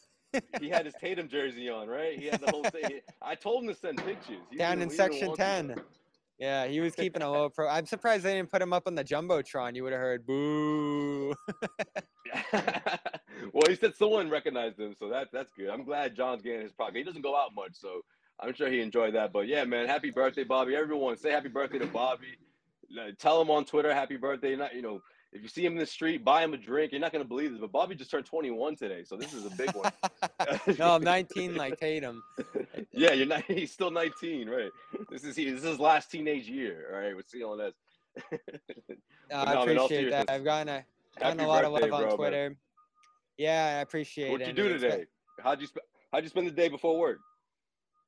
[SPEAKER 1] He had his Tatum jersey on, right? He had the whole thing. I told him to send pictures.
[SPEAKER 2] Down in section 10.
[SPEAKER 1] though.
[SPEAKER 2] Yeah, he was keeping a low pro. I'm surprised they didn't put him up on the jumbotron. You would have heard boo.
[SPEAKER 1] well, he said someone recognized him, so that that's good. I'm glad John's getting his product. He doesn't go out much, so I'm sure he enjoyed that. But yeah, man, happy birthday, Bobby! Everyone, say happy birthday to Bobby. Tell him on Twitter, happy birthday. Not you know, if you see him in the street, buy him a drink. You're not gonna believe this, but Bobby just turned 21 today, so this is a big one.
[SPEAKER 2] no, I'm 19 like Tatum.
[SPEAKER 1] yeah, you're not. He's still 19, right? This is he. This is his last teenage year. All right, with CLNS.
[SPEAKER 2] Uh,
[SPEAKER 1] But
[SPEAKER 2] I
[SPEAKER 1] no,
[SPEAKER 2] appreciate that. I've gotten a gotten a lot of love on
[SPEAKER 1] bro, man.
[SPEAKER 2] Twitter. Yeah, I appreciate it.
[SPEAKER 1] What'd you do
[SPEAKER 2] It's been-
[SPEAKER 1] today? How'd you sp- How'd you spend the day before work?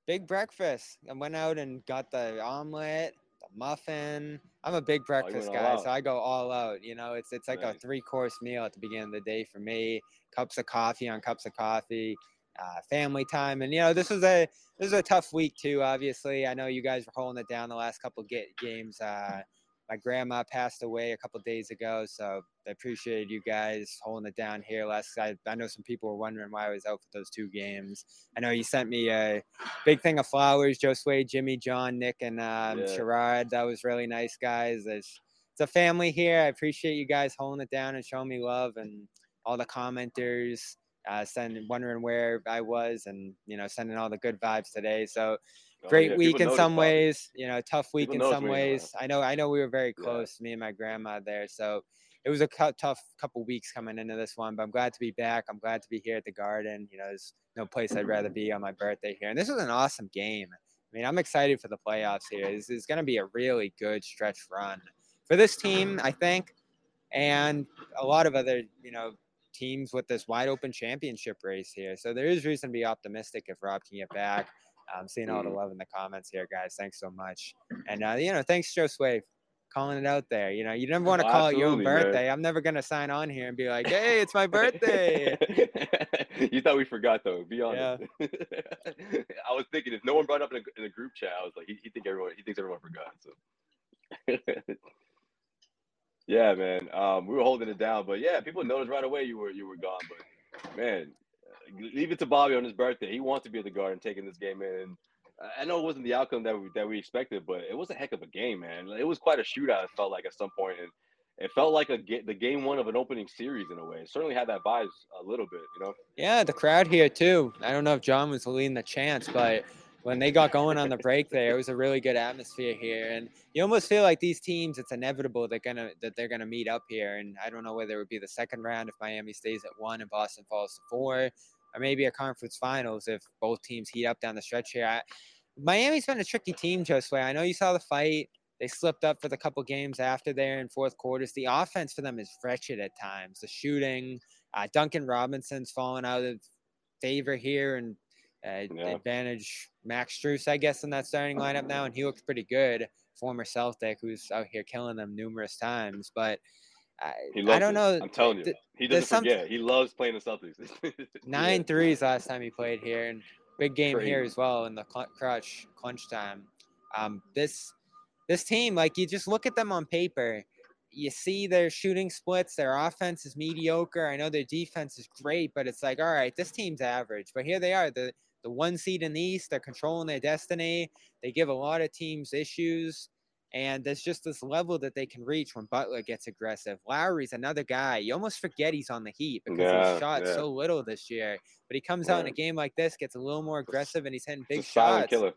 [SPEAKER 2] Big breakfast. I went out and got the omelet, the muffin. I'm a big breakfast
[SPEAKER 1] all
[SPEAKER 2] guy,
[SPEAKER 1] out.
[SPEAKER 2] so I go all out. You know, it's it's like a three course meal at the beginning of the day for me. Cups of coffee on cups of coffee, uh, family time, and you know this was a this was a tough week too. Obviously, I know you guys were holding it down the last couple ga- games. Uh, my grandma passed away a couple days ago, so I appreciate you guys holding it down here. Last I, I know some people were wondering why I was out for those two games. I know you sent me a big thing of flowers, Josue, Jimmy, John, Nick, and um,
[SPEAKER 1] Yeah.
[SPEAKER 2] Sherrod. That was really nice, guys. It's, it's a family here. I appreciate you guys holding it down and showing me love, and all the commenters uh, sending wondering where I was, and you know sending all the good vibes today. So
[SPEAKER 1] Oh,
[SPEAKER 2] great
[SPEAKER 1] yeah,
[SPEAKER 2] week
[SPEAKER 1] people
[SPEAKER 2] in some ways, you know, tough week
[SPEAKER 1] People
[SPEAKER 2] in some
[SPEAKER 1] when you were
[SPEAKER 2] ways. I know, I know, we were very
[SPEAKER 1] Yeah.
[SPEAKER 2] close, me and my grandma there. So it was a cou- tough couple weeks coming into this one, but I'm glad to be back. I'm glad to be here at the Garden. You know, there's no place I'd rather be on my birthday here, and this was an awesome game. I mean, I'm excited for the playoffs here. This is going to be a really good stretch run for this team, I think, and a lot of other, you know, teams with this wide open championship race here. So there is reason to be optimistic if Rob can get back. I'm seeing all the
[SPEAKER 1] Mm.
[SPEAKER 2] love in the comments here, guys. Thanks so much. And uh, you know, thanks Josue calling it out there. You know, you never want to
[SPEAKER 1] Oh,
[SPEAKER 2] call it your own birthday. I'm never gonna sign on here and be like, "Hey, it's my birthday."
[SPEAKER 1] you thought we forgot though. Be honest. Yeah. I was thinking if no one brought up in a, in a group chat, I was like, he, he think everyone he thinks everyone forgot. So. yeah, man. Um, we were holding it down, but yeah, people noticed right away you were you were gone. But man, leave it to Bobby on his birthday. He wants to be at the Garden taking this game in. I know it wasn't the outcome that we that we expected, but it was a heck of a game, man. It was quite a shootout. It felt like at some point, and it felt like a the game one of an opening series in a way. It certainly had that vibes a little bit, you know.
[SPEAKER 2] Yeah, the crowd here too. I don't know if John was leading the chance, but when they got going on the break there, it was a really good atmosphere here. And you almost feel like these teams, it's inevitable they're gonna that they're gonna meet up here. And I don't know whether it would be the second round if Miami stays at one and Boston falls to four, or maybe a conference finals if both teams heat up down the stretch here. I, Miami's been a tricky team, Josue. I know you saw the fight. They slipped up for the couple games after there in fourth quarters. The offense for them is wretched at times. The shooting, uh, Duncan Robinson's fallen out of favor here and uh,
[SPEAKER 1] Yeah.
[SPEAKER 2] advantage Max Strus, I guess, in that starting lineup now, and he looks pretty good. Former Celtic, who's out here killing them numerous times, but I, I don't
[SPEAKER 1] it.
[SPEAKER 2] know.
[SPEAKER 1] I'm telling you,
[SPEAKER 2] th-
[SPEAKER 1] he doesn't
[SPEAKER 2] some-
[SPEAKER 1] forget. He loves playing the Celtics.
[SPEAKER 2] Nine
[SPEAKER 1] Yeah.
[SPEAKER 2] threes last time he played here, and big game here as well in the cl- crutch crunch time. Um, this this team, like you just look at them on paper, you see their shooting splits, their offense is mediocre. I know their defense is great, but it's like, all right, this team's average. But here they are, the the one seed in the East. They're controlling their destiny. They give a lot of teams issues. And there's just this level that they can reach when Butler gets aggressive. Lowry's another guy. You almost forget he's on the Heat because
[SPEAKER 1] Yeah,
[SPEAKER 2] he's shot
[SPEAKER 1] yeah.
[SPEAKER 2] so little this year. But he comes out in a game like this, gets a little more aggressive, and he's hitting big shots.
[SPEAKER 1] killer.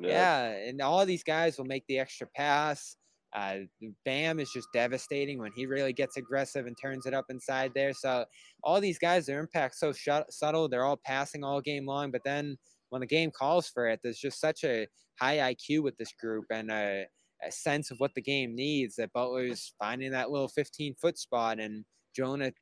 [SPEAKER 2] Yeah. and all these guys will make the extra pass. Uh, Bam is just devastating when he really gets aggressive and turns it up inside there. So all these guys, their impact so shut, subtle. They're all passing all game long, but then when the game calls for it, there's just such a high IQ with this group and a, a sense of what the game needs that Butler's finding that little 15 foot spot and Jonah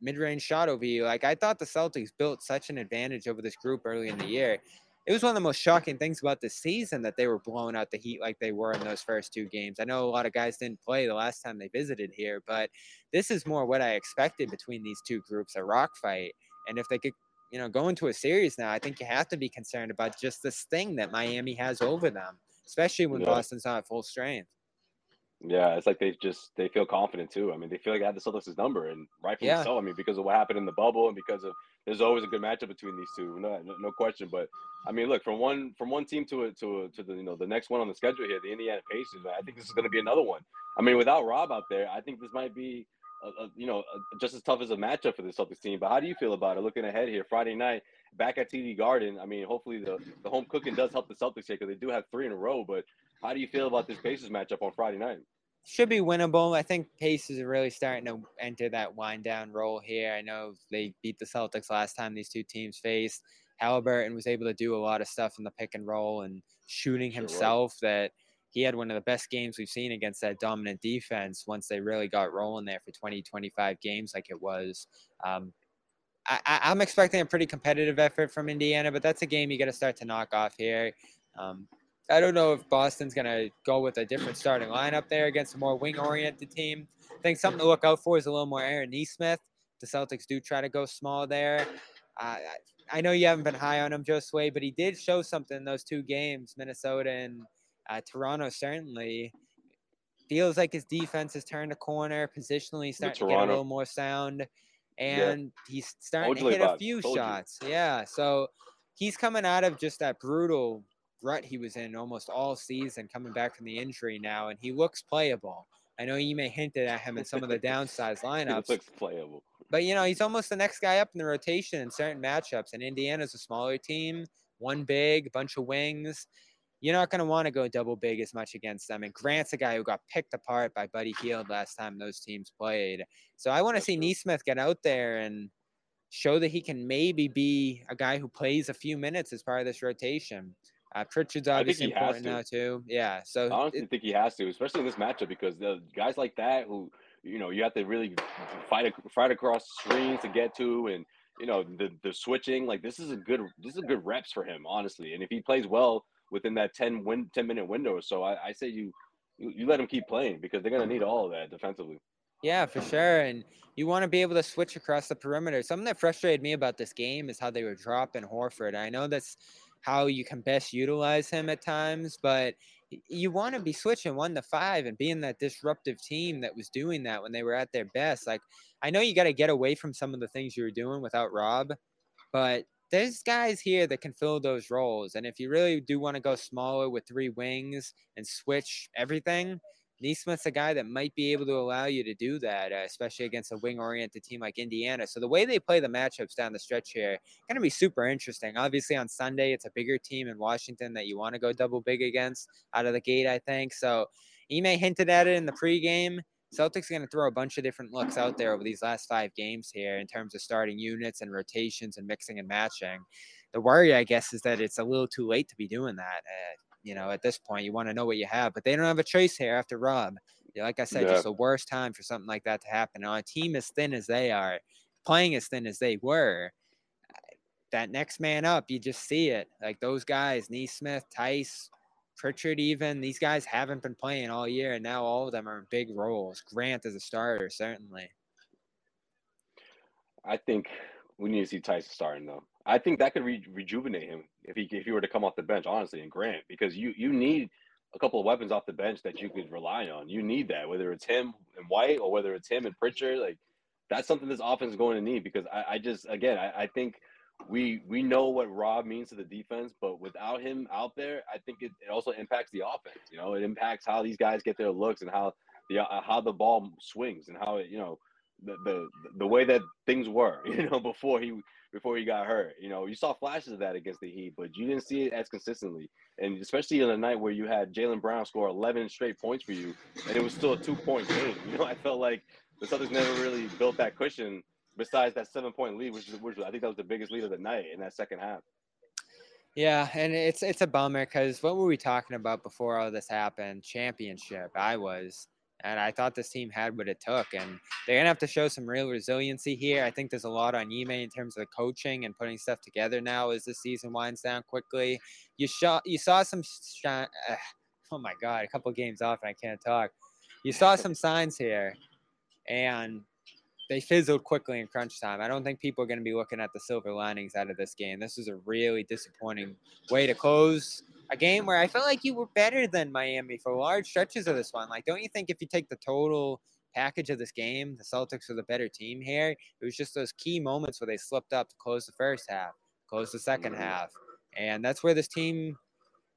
[SPEAKER 2] mid-range shot over you. Like I thought the Celtics built such an advantage over this group early in the year. It was one of the most shocking things about this season that they were blowing out the Heat like they were in those first two games. I know a lot of guys didn't play the last time they visited here, but this is more what I expected between these two groups, a rock fight. And if they could, you know, go into a series now, I think you have to be concerned about just this thing that Miami has over them, especially when
[SPEAKER 1] Yeah.
[SPEAKER 2] Boston's not at full strength.
[SPEAKER 1] Yeah, it's like they just they feel confident too. I mean, they feel like the Celtics' number, and rightfully
[SPEAKER 2] Yeah.
[SPEAKER 1] so. I mean, because of what happened in the bubble, and because of there's always a good matchup between these two, no, no, no question. But I mean, look from one from one team to a, to a, to the you know the next one on the schedule here, the Indiana Pacers. I think this is going to be another one. I mean, without Rob out there, I think this might be a, a, you know just as tough as a matchup for the Celtics team. But how do you feel about it? Looking ahead here, Friday night back at TD Garden. I mean, hopefully the the home cooking does help the Celtics here because they do have three in a row. But how do you feel about this Pacers matchup on Friday night?
[SPEAKER 2] should be winnable. I think Pacers are really starting to enter that wind down role here. I know they beat the Celtics last time these two teams faced. Halliburton was able to do a lot of stuff in the pick and roll and shooting
[SPEAKER 1] Sure
[SPEAKER 2] himself that he had one of the best games we've seen against that dominant defense once they really got rolling there for 20, 25 games like it was. Um, I, I'm expecting a pretty competitive effort from Indiana, but that's a game you got to start to knock off here. Um, I don't know if Boston's going to go with a different starting lineup there against a more wing oriented team. I think something to look out for is a little more Aaron Nesmith. The Celtics do try to go small there. Uh, I I know you haven't been high on him, Josue, but he did show something in those two games, Minnesota and uh, Toronto, certainly. Feels like his defense has turned a corner, positionally starting to get a little more sound, and he's starting to
[SPEAKER 1] you,
[SPEAKER 2] hit a few
[SPEAKER 1] Told you.
[SPEAKER 2] shots. Yeah, so he's coming out of just that brutal rut he was in almost all season, coming back from the injury now, and he looks playable. I know you may hinted at him in some of the downsized
[SPEAKER 1] He
[SPEAKER 2] lineups,
[SPEAKER 1] looks playable.
[SPEAKER 2] but you know, he's almost the next guy up in the rotation in certain matchups. And Indiana's a smaller team, one big, bunch of wings. You're not going to want to go double big as much against them. And Grant's a guy who got picked apart by Buddy Hield last time those teams played. So I want to see
[SPEAKER 1] true.
[SPEAKER 2] Nesmith get out there and show that he can maybe be a guy who plays a few minutes as part of this rotation. Uh, Pritchard's obviously important
[SPEAKER 1] to.
[SPEAKER 2] now too. Yeah. So
[SPEAKER 1] I honestly
[SPEAKER 2] it-
[SPEAKER 1] think he has to, especially in this matchup, because the guys like that who you know you have to really fight fight across screens to get to, and you know the the switching. Like this is a good this is a good reps for him, honestly. And if he plays well within that 10 win 10 minute window or so, I, I say you, you you let them keep playing because they're gonna need all of that defensively.
[SPEAKER 2] Yeah, for sure. And you want to be able to switch across the perimeter. Something that frustrated me about this game is how they were dropping Horford. I know that's how you can best utilize him at times, but you want to be switching one to five and being that disruptive team that was doing that when they were at their best. Like, I know you got to get away from some of the things you were doing without Rob, but there's guys here that can fill those roles. And if you really do want to go smaller with three wings and switch everything, Nesmith's a guy that might be able to allow you to do that, uh, especially against a wing-oriented team like Indiana. So the way they play the matchups down the stretch here, going to be super interesting. Obviously on Sunday, it's a bigger team in Washington that you want to go double big against out of the gate, I think. So Ime hinted at it in the pregame. Celtics are going to throw a bunch of different looks out there over these last five games here in terms of starting units and rotations and mixing and matching. The worry, I guess, is that it's a little too late to be doing that. Uh, you know, at this point, you want to know what you have, but they don't have a choice here after Rob. Like I said,
[SPEAKER 1] Yeah.
[SPEAKER 2] just the worst time for something like that to happen. On a team as thin as they are, playing as thin as they were, that next man up, you just see it. Like those guys, Nesmith, Theis, Pritchard, even these guys haven't been playing all year, and now all of them are in big roles. Grant as a starter, certainly.
[SPEAKER 1] I think we need to see Tyson starting though. I think that could re- rejuvenate him if he if he were to come off the bench, honestly, and Grant, because you you need a couple of weapons off the bench that you could rely on. You need that, whether it's him and White or whether it's him and Pritchard. Like that's something this offense is going to need because I, I just again I, I think we we know what Rob means to the defense, but without him out there, I think it, it also impacts the offense. You know, it impacts how these guys get their looks and how the uh, how the ball swings and how it you know the, the the way that things were, you know, before he before he got hurt. You know, you saw flashes of that against the Heat, but you didn't see it as consistently. And especially on a night where you had Jaylen Brown score 11 straight points for you, and it was still a two point game. You know, I felt like the Celtics never really built that cushion. Besides that seven point lead, which, which I think that was the biggest lead of the night in that second half.
[SPEAKER 2] Yeah, and it's it's a bummer because what were we talking about before all this happened? Championship. I was, and I thought this team had what it took, and they're gonna have to show some real resiliency here. I think there's a lot on Ime in terms of the coaching and putting stuff together now as the season winds down quickly. You saw you saw some shine. Uh, oh my god, a couple games off and I can't talk. You saw some signs here, and they fizzled quickly in crunch time. I don't think people are going to be looking at the silver linings out of this game. This is a really disappointing way to close a game where I felt like you were better than Miami for large stretches of this one. Like, don't you think if you take the total package of this game, the Celtics are the better team here? It was just those key moments where they slipped up to close the first half, close the second
[SPEAKER 1] Mhm.
[SPEAKER 2] half, and that's where this team.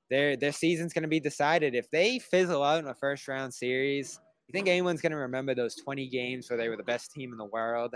[SPEAKER 2] Their, their season's going to be decided. If they fizzle out in a first round series, you think anyone's going to remember those 20 games where they were the best team in the world?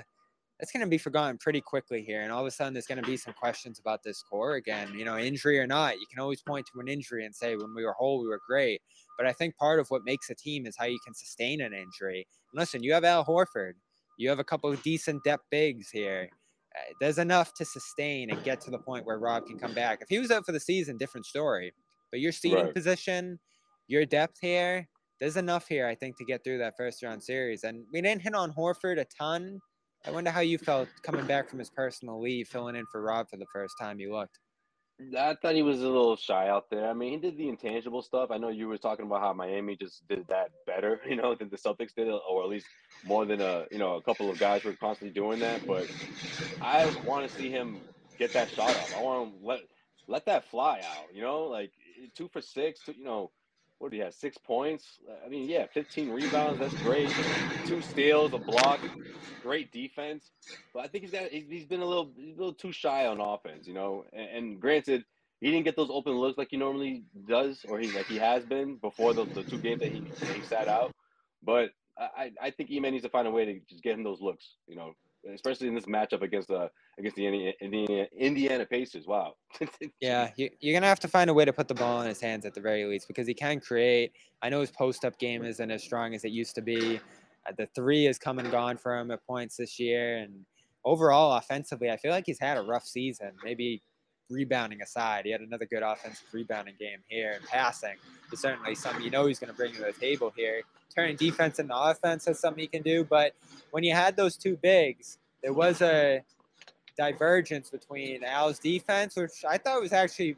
[SPEAKER 2] that's going to be forgotten pretty quickly here. And all of a sudden, there's going to be some questions about this core again. You know, injury or not, you can always point to an injury and say, when we were whole, we were great. But I think part of what makes a team is how you can sustain an injury. And listen, you have Al Horford, you have a couple of decent depth bigs here. Uh, there's enough to sustain and get to the point where Rob can come back. If he was out for the season, different story. But your seating
[SPEAKER 1] Right.
[SPEAKER 2] position, your depth here, there's enough here, I think, to get through that first round series. And we didn't hit on Horford a ton. I wonder how you felt coming back from his personal leave, filling in for Rob for the first time you looked.
[SPEAKER 1] I thought he was a little shy out there. I mean, he did the intangible stuff. I know you were talking about how Miami just did that better, you know, than the Celtics did, or at least more than a, you know, a couple of guys were constantly doing that. But I want to see him get that shot up. I want to let let that fly out, you know, like two for six, two, you know, what did he have? Six points. I mean, yeah, 15 rebounds. That's great. Two steals, a block, great defense. But I think he's got he's, he's been a little a little too shy on offense, you know. And, and granted, he didn't get those open looks like he normally does, or he like he has been before the, the two games that he, he sat out. But I, I think Ime needs to find a way to just get him those looks, you know, especially in this matchup against uh against the Indiana, Indiana, Pacers. Wow.
[SPEAKER 2] Yeah, you, you're gonna have to find a way to put the ball in his hands at the very least because he can create. I know his post-up game isn't as strong as it used to be. Uh, the three has come and gone for him at points this year, and overall offensively, I feel like he's had a rough season. Maybe rebounding aside, he had another good offensive rebounding game here and passing is certainly something you know he's going to bring to the table here. Turning defense into offense is something he can do, but when you had those two bigs, there was a divergence between Al's defense, which I thought was actually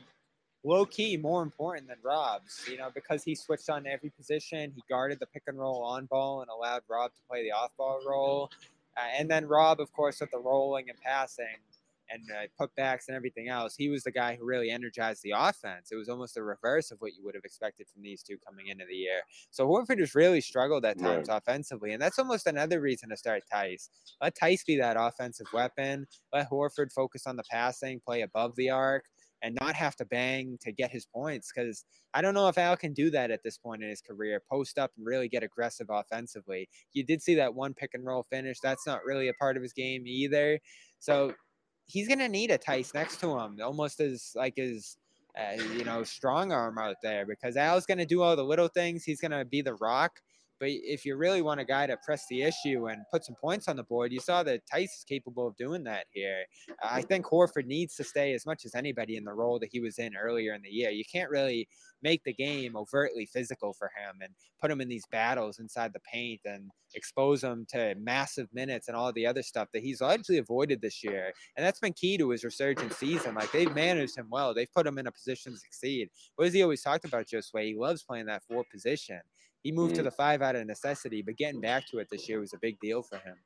[SPEAKER 2] low key more important than Rob's, you know, because he switched on every position. He guarded the pick and roll on ball and allowed Rob to play the off ball role. Uh, and then Rob, of course, with the rolling and passing and uh, putbacks and everything else, he was the guy who really energized the offense. It was almost the reverse of what you would have expected from these two coming into the year. So Horford has really struggled at
[SPEAKER 1] Right.
[SPEAKER 2] times offensively, and that's almost another reason to start Theis. Let Theis be that offensive weapon. Let Horford focus on the passing, play above the arc, and not have to bang to get his points. Because I don't know if Al can do that at this point in his career. Post up and really get aggressive offensively. You did see that one pick and roll finish. That's not really a part of his game either. So he's gonna need a Theis next to him, almost as like his. Uh, you know, strong arm out there because Al's going to do all the little things. He's going to be the rock. But if you really want a guy to press the issue and put some points on the board, you saw that Theis is capable of doing that here. I think Horford needs to stay as much as anybody in the role that he was in earlier in the year. You can't really make the game overtly physical for him and put him in these battles inside the paint and expose him to massive minutes and all the other stuff that he's largely avoided this year. And that's been key to his resurgent season. Like they've managed him well. They've put him in a position to succeed. What has he always talked about, Josue? He loves playing that four position. He moved to
[SPEAKER 1] Mhm.
[SPEAKER 2] the five out of necessity, but getting back to it this year was a big deal for him.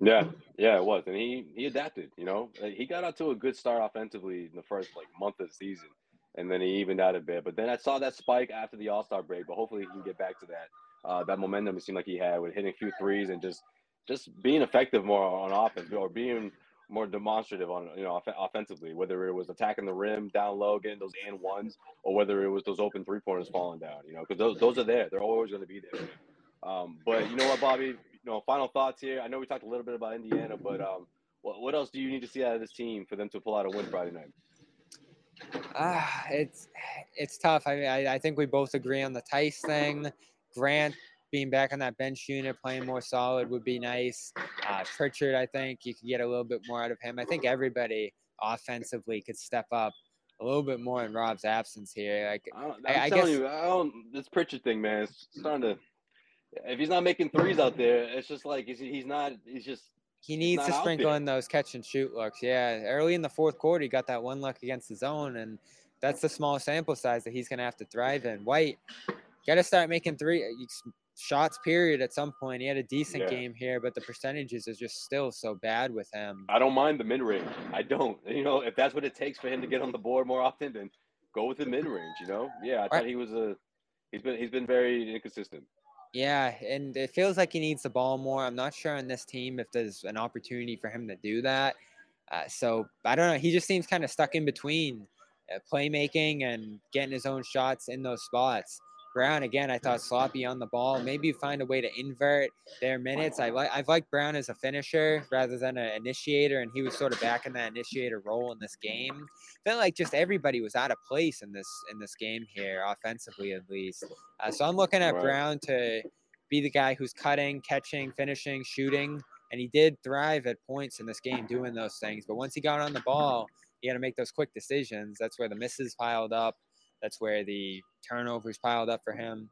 [SPEAKER 1] Yeah, yeah, it was, and he he adapted. You know, he got out to a good start offensively in the first like month of the season, and then he evened out a bit. But then I saw that spike after the All Star break. But hopefully, he can get back to that uh, that momentum. It seemed like he had with hitting a few threes and just just being effective more on offense or being more demonstrative on you know off- offensively. Whether it was attacking the rim down low, getting those and ones, or whether it was those open three pointers falling down. You know, because those those are there. They're always going to be there. Um, but you know what, Bobby? You know, final thoughts here. I know we talked a little bit about Indiana, but um, what, what else do you need to see out of this team for them to pull out a win Friday night?
[SPEAKER 2] Ah, it's it's tough. I mean, I, I think we both agree on the Theis thing. Grant being back on that bench unit, playing more solid would be nice. Uh, Pritchard, I think you could get a little bit more out of him. I think everybody offensively could step up a little bit more in Rob's absence here. Like
[SPEAKER 1] I don't, I'm
[SPEAKER 2] I- I
[SPEAKER 1] telling
[SPEAKER 2] guess-
[SPEAKER 1] you, I don't. This Pritchard thing, man, it's starting to. If he's not making threes out there, it's just like he's, he's not. He's just
[SPEAKER 2] he needs to sprinkle in those catch and shoot looks. Yeah, early in the fourth quarter, he got that one look against the zone, and that's the small sample size that he's going to have to thrive in. White, got to start making three shots. Period. At some point, he had a decent
[SPEAKER 1] Yeah.
[SPEAKER 2] game here, but the percentages is just still so bad with him.
[SPEAKER 1] I don't mind the mid range. I don't. You know, if that's what it takes for him to get on the board more often, then go with the mid range. You know, yeah. I thought he was a. He's been he's been very inconsistent.
[SPEAKER 2] Yeah, and it feels like he needs the ball more. I'm not sure on this team if there's an opportunity for him to do that. Uh, so I don't know. He just seems kind of stuck in between uh, playmaking and getting his own shots in those spots. Brown again, I thought sloppy on the ball. Maybe you find a way to invert their minutes. I like I've liked Brown as a finisher rather than an initiator, and he was sort of back in that initiator role in this game. Felt like just everybody was out of place in this in this game here, offensively at least. Uh, so I'm looking at
[SPEAKER 1] Right.
[SPEAKER 2] Brown to be the guy who's cutting, catching, finishing, shooting, and he did thrive at points in this game doing those things. But once he got on the ball, he had to make those quick decisions. That's where the misses piled up. That's where the turnovers piled up for him.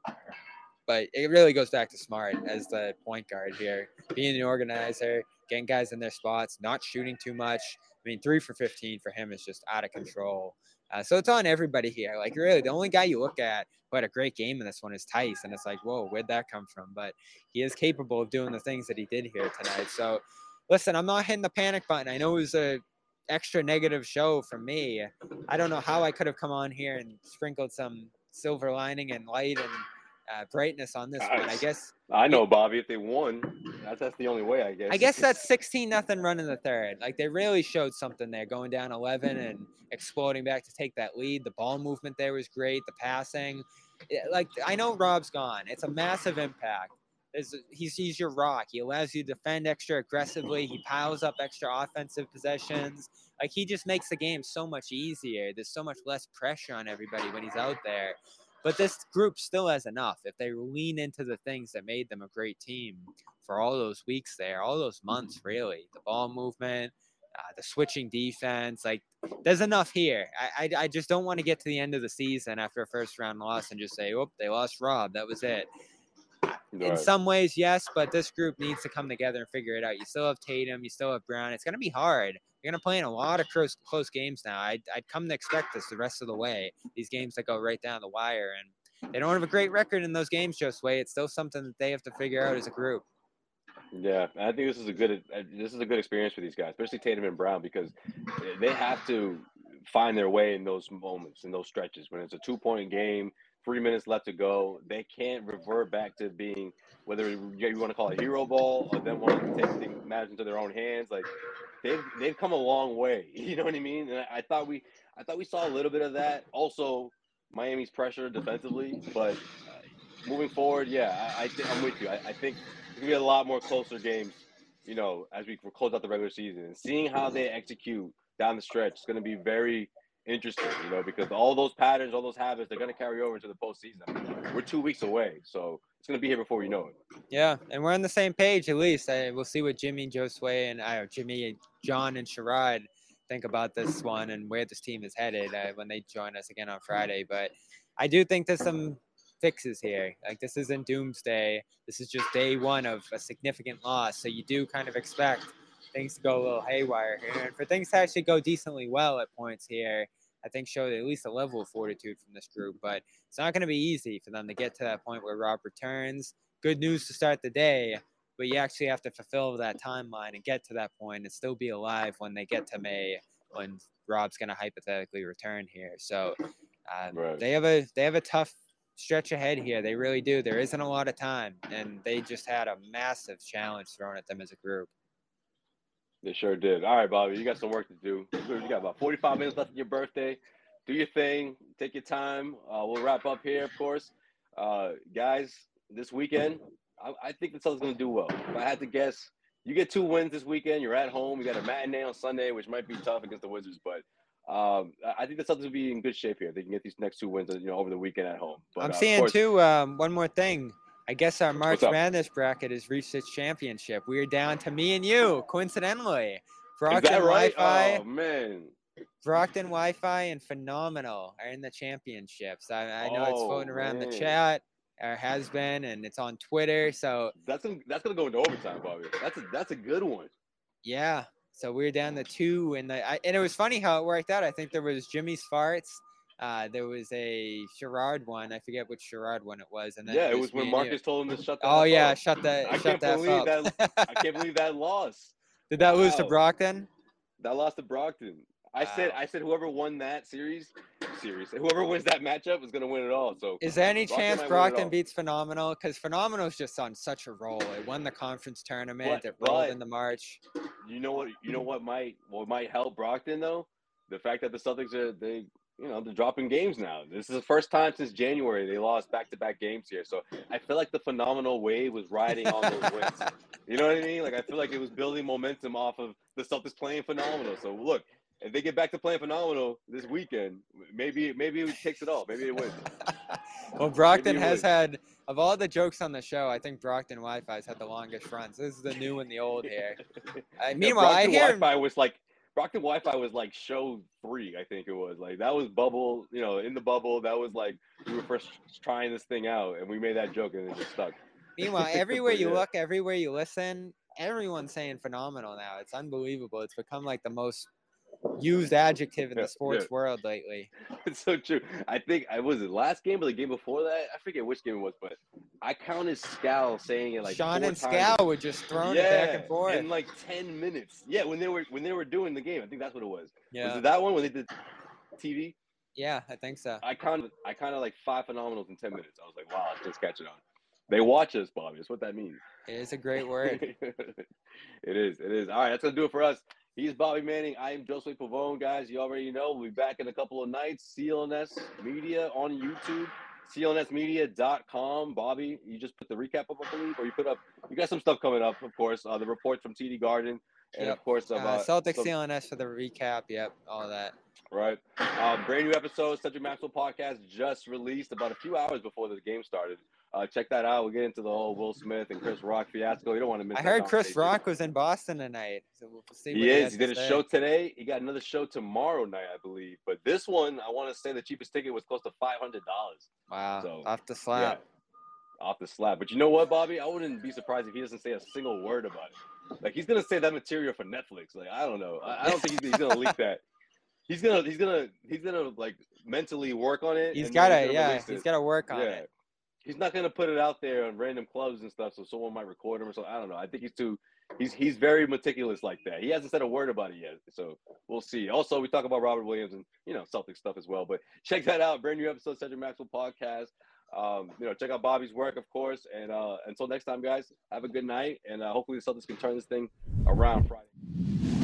[SPEAKER 2] But it really goes back to Smart as the point guard here, being the organizer, getting guys in their spots, not shooting too much. I mean, three for 15 for him is just out of control. Uh, so it's on everybody here. Like, really, the only guy you look at who had a great game in this one is Theis. And it's like, whoa, where'd that come from? But he is capable of doing the things that he did here tonight. So, listen, I'm not hitting the panic button. I know it was a extra negative show for me. I don't know how I could have come on here and sprinkled some silver lining and light and uh, brightness on this one. I guess
[SPEAKER 1] I know, Bobby. If they won, that's that's the only way, I guess.
[SPEAKER 2] I guess that's 16 nothing run in the third. Like they really showed something there, going down 11 and exploding back to take that lead. The ball movement there was great. The passing, like I know Rob's gone. It's a massive impact. There's, he's he's your rock. He allows you to defend extra aggressively. He piles up extra offensive possessions. Like he just makes the game so much easier. There's so much less pressure on everybody when he's out there. But this group still has enough if they lean into the things that made them a great team for all those weeks there, all those months, really. The ball movement, uh, the switching defense. Like, there's enough here. I, I, I just don't want to get to the end of the season after a first round loss and just say, oh, they lost Rob. That was it. In
[SPEAKER 1] Right.
[SPEAKER 2] some ways, yes, but this group needs to come together and figure it out. You still have Tatum, you still have Brown. It's going to be hard. You're going to play in a lot of close, close games now. I'd, I'd come to expect this the rest of the way. These games that go right down the wire, and they don't have a great record in those games, Josue. It's still something that they have to figure out as a group.
[SPEAKER 1] Yeah, I think this is a good uh, this is a good experience for these guys, especially Tatum and Brown, because they have to find their way in those moments, in those stretches when it's a two point game, three minutes left to go. They can't revert back to being whether you want to call it hero ball or them want to take things matters into their own hands. Like they've they've come a long way. You know what I mean? And I, I thought we I thought we saw a little bit of that. Also, Miami's pressure defensively, but uh, moving forward, yeah, I, I think I'm with you. I, I think there's gonna be a lot more closer games, you know, as we close out the regular season. And seeing how they execute down the stretch is gonna be very interesting, you know, because all those patterns, all those habits, they're gonna carry over into the postseason. We're two weeks away, so it's gonna be here before you know it.
[SPEAKER 2] Yeah, and we're on the same page at least. I, we'll see what Jimmy, Josue, and I, Jimmy, and John, and Sherrod think about this one and where this team is headed uh, when they join us again on Friday. But I do think there's some fixes here. Like this isn't doomsday. This is just day one of a significant loss. So you do kind of expect things to go a little haywire here, and for things to actually go decently well at points here. I think showed at least a level of fortitude from this group, but it's not going to be easy for them to get to that point where Rob returns. Good news to start the day, but you actually have to fulfill that timeline and get to that point and still be alive when they get to May when Rob's going to hypothetically return here. So um,
[SPEAKER 1] Right.
[SPEAKER 2] they have a they have a tough stretch ahead here. They really do. There isn't a lot of time, and they just had a massive challenge thrown at them as a group.
[SPEAKER 1] They sure did. All right, Bobby, you got some work to do. You got about 45 minutes left of your birthday. Do your thing. Take your time. Uh, we'll wrap up here, of course. Uh, guys, this weekend, I, I think the Celtics going to do well. If I had to guess, you get two wins this weekend. You're at home. You got a matinee on Sunday, which might be tough against the Wizards, but um, I- think the Celtics will be in good shape here. They can get these next two wins, you know, over the weekend at home. But,
[SPEAKER 2] I'm
[SPEAKER 1] uh,
[SPEAKER 2] seeing
[SPEAKER 1] course-
[SPEAKER 2] too. Um, one more thing. I guess our March? Madness bracket has reached its championship. We are down to me and you, coincidentally. Brockton
[SPEAKER 1] right?
[SPEAKER 2] Wi-Fi,
[SPEAKER 1] Oh man,
[SPEAKER 2] Brockton Wi-Fi, and Phenomenal are in the championships. I, I know it's
[SPEAKER 1] Oh,
[SPEAKER 2] floating around
[SPEAKER 1] man.
[SPEAKER 2] the chat, or has been, and it's on Twitter. So
[SPEAKER 1] that's gonna, that's gonna go into overtime, Bobby. That's a that's a good one.
[SPEAKER 2] yeah, so we're down to two, and the I, and it was funny how it worked out. I think there was Jimmy's farts. Uh, there was a Sherrod one. I forget which Sherrod one it was, and then
[SPEAKER 1] Yeah, it was when
[SPEAKER 2] and you.
[SPEAKER 1] Marcus told him to shut. The
[SPEAKER 2] Oh yeah,
[SPEAKER 1] up.
[SPEAKER 2] shut that.
[SPEAKER 1] I
[SPEAKER 2] shut
[SPEAKER 1] can't
[SPEAKER 2] that
[SPEAKER 1] believe
[SPEAKER 2] up.
[SPEAKER 1] that. I can't believe that lost.
[SPEAKER 2] Did that lose to Brockton?
[SPEAKER 1] That lost to Brockton. I said I said whoever won that series, series, whoever wins that matchup is gonna win it all. So
[SPEAKER 2] Is there any
[SPEAKER 1] Brockton
[SPEAKER 2] chance
[SPEAKER 1] might win it
[SPEAKER 2] Brockton beats Phenomenal? Because Phenomenal's just on such a roll. It won the conference tournament.
[SPEAKER 1] But-
[SPEAKER 2] it rolled
[SPEAKER 1] but-
[SPEAKER 2] the March.
[SPEAKER 1] you know what you know what might what might help Brockton though? The fact that the Celtics are they you know they're dropping games now. This is the first time since January they lost back to back games here. So I feel like the phenomenal wave was riding on those wins. You know what I mean? Like I feel like it was building momentum off of the Celtics playing phenomenal. So look, if they get back to playing phenomenal this weekend, maybe maybe it takes it all. Maybe it wins.
[SPEAKER 2] well, Brockton has
[SPEAKER 1] would.
[SPEAKER 2] had of all the jokes on the show, I think Brockton Wi-Fi's had the longest runs. This is the new and the old here. Uh,
[SPEAKER 1] Yeah,
[SPEAKER 2] meanwhile, I
[SPEAKER 1] Brockton
[SPEAKER 2] hear
[SPEAKER 1] Wi-Fi was like Brockton Wi-Fi was like show three, I think it was. Like that was bubble, you know, in the bubble. That was like we were first trying this thing out, and we made that joke, and it just stuck.
[SPEAKER 2] Meanwhile, everywhere you
[SPEAKER 1] Yeah.
[SPEAKER 2] look, everywhere you listen, everyone's saying phenomenal now. It's unbelievable. It's become like the most used adjective in
[SPEAKER 1] Yeah,
[SPEAKER 2] the sports
[SPEAKER 1] yeah.
[SPEAKER 2] world lately.
[SPEAKER 1] It's so true. I think I was the last game or the game before that. I forget which game it was, but I counted Scal saying it like
[SPEAKER 2] Sean and. Scal were just throwing it back and forth.
[SPEAKER 1] in like ten minutes. Yeah, when they were when they were doing the game, I think that's what it was. Was
[SPEAKER 2] yeah,
[SPEAKER 1] it that one when they did TV?
[SPEAKER 2] yeah, I think so.
[SPEAKER 1] I counted I counted like five phenomenals in ten minutes. I was like, wow, it's just catching on. They watch us, Bobby. That's what that means.
[SPEAKER 2] It is a great word.
[SPEAKER 1] it is. It is. All right, that's gonna do it for us. He's Bobby Manning. I am Josue Pavon, guys. You already know. We'll be back in a couple of nights. CLNS Media on YouTube. CLNSmedia.com. Bobby, you just put the recap up, I believe, or you put up. You got some stuff coming up, of course. Uh, the report from TD Garden, and
[SPEAKER 2] Yep.
[SPEAKER 1] of course,
[SPEAKER 2] Uh,
[SPEAKER 1] about
[SPEAKER 2] Celtic
[SPEAKER 1] some-
[SPEAKER 2] CLNS for the recap. Yep, all that.
[SPEAKER 1] right? Um, brand new episode, Cedric Maxwell podcast just released about a few hours before the game started. Uh, check that out. We'll get into the whole Will Smith and Chris Rock fiasco. You don't want to miss.
[SPEAKER 2] I heard Chris. Rock was in Boston tonight. So we'll see
[SPEAKER 1] He is. He
[SPEAKER 2] to
[SPEAKER 1] did a
[SPEAKER 2] say.
[SPEAKER 1] show today. He got another show tomorrow night, I believe. But this one, I want to say the cheapest ticket was close to five hundred dollars.
[SPEAKER 2] Wow,
[SPEAKER 1] So,
[SPEAKER 2] off the slap.
[SPEAKER 1] off the slab. But you know what, Bobby? I wouldn't be surprised if he doesn't say a single word about it. Like he's gonna say that material for Netflix. Like I don't know. I, I don't think he's, he's gonna leak that. He's gonna he's gonna he's gonna like mentally work on it.
[SPEAKER 2] He's
[SPEAKER 1] and then
[SPEAKER 2] got to,
[SPEAKER 1] gonna
[SPEAKER 2] yeah, he's
[SPEAKER 1] it.
[SPEAKER 2] got to work on
[SPEAKER 1] yeah.
[SPEAKER 2] it.
[SPEAKER 1] He's not gonna put it out there on random clubs and stuff, so someone might record him or something. I don't know. I think he's too. He's he's very meticulous like that. He hasn't said a word about it yet, so we'll see. Also, we talk about Robert Williams and you know Celtic stuff as well. But check that out. Brand new episode, Cedric Maxwell podcast. Um, you know, check out Bobby's work, of course. And uh, until next time, guys, have a good night, and uh, hopefully the Celtics can turn this thing around Friday.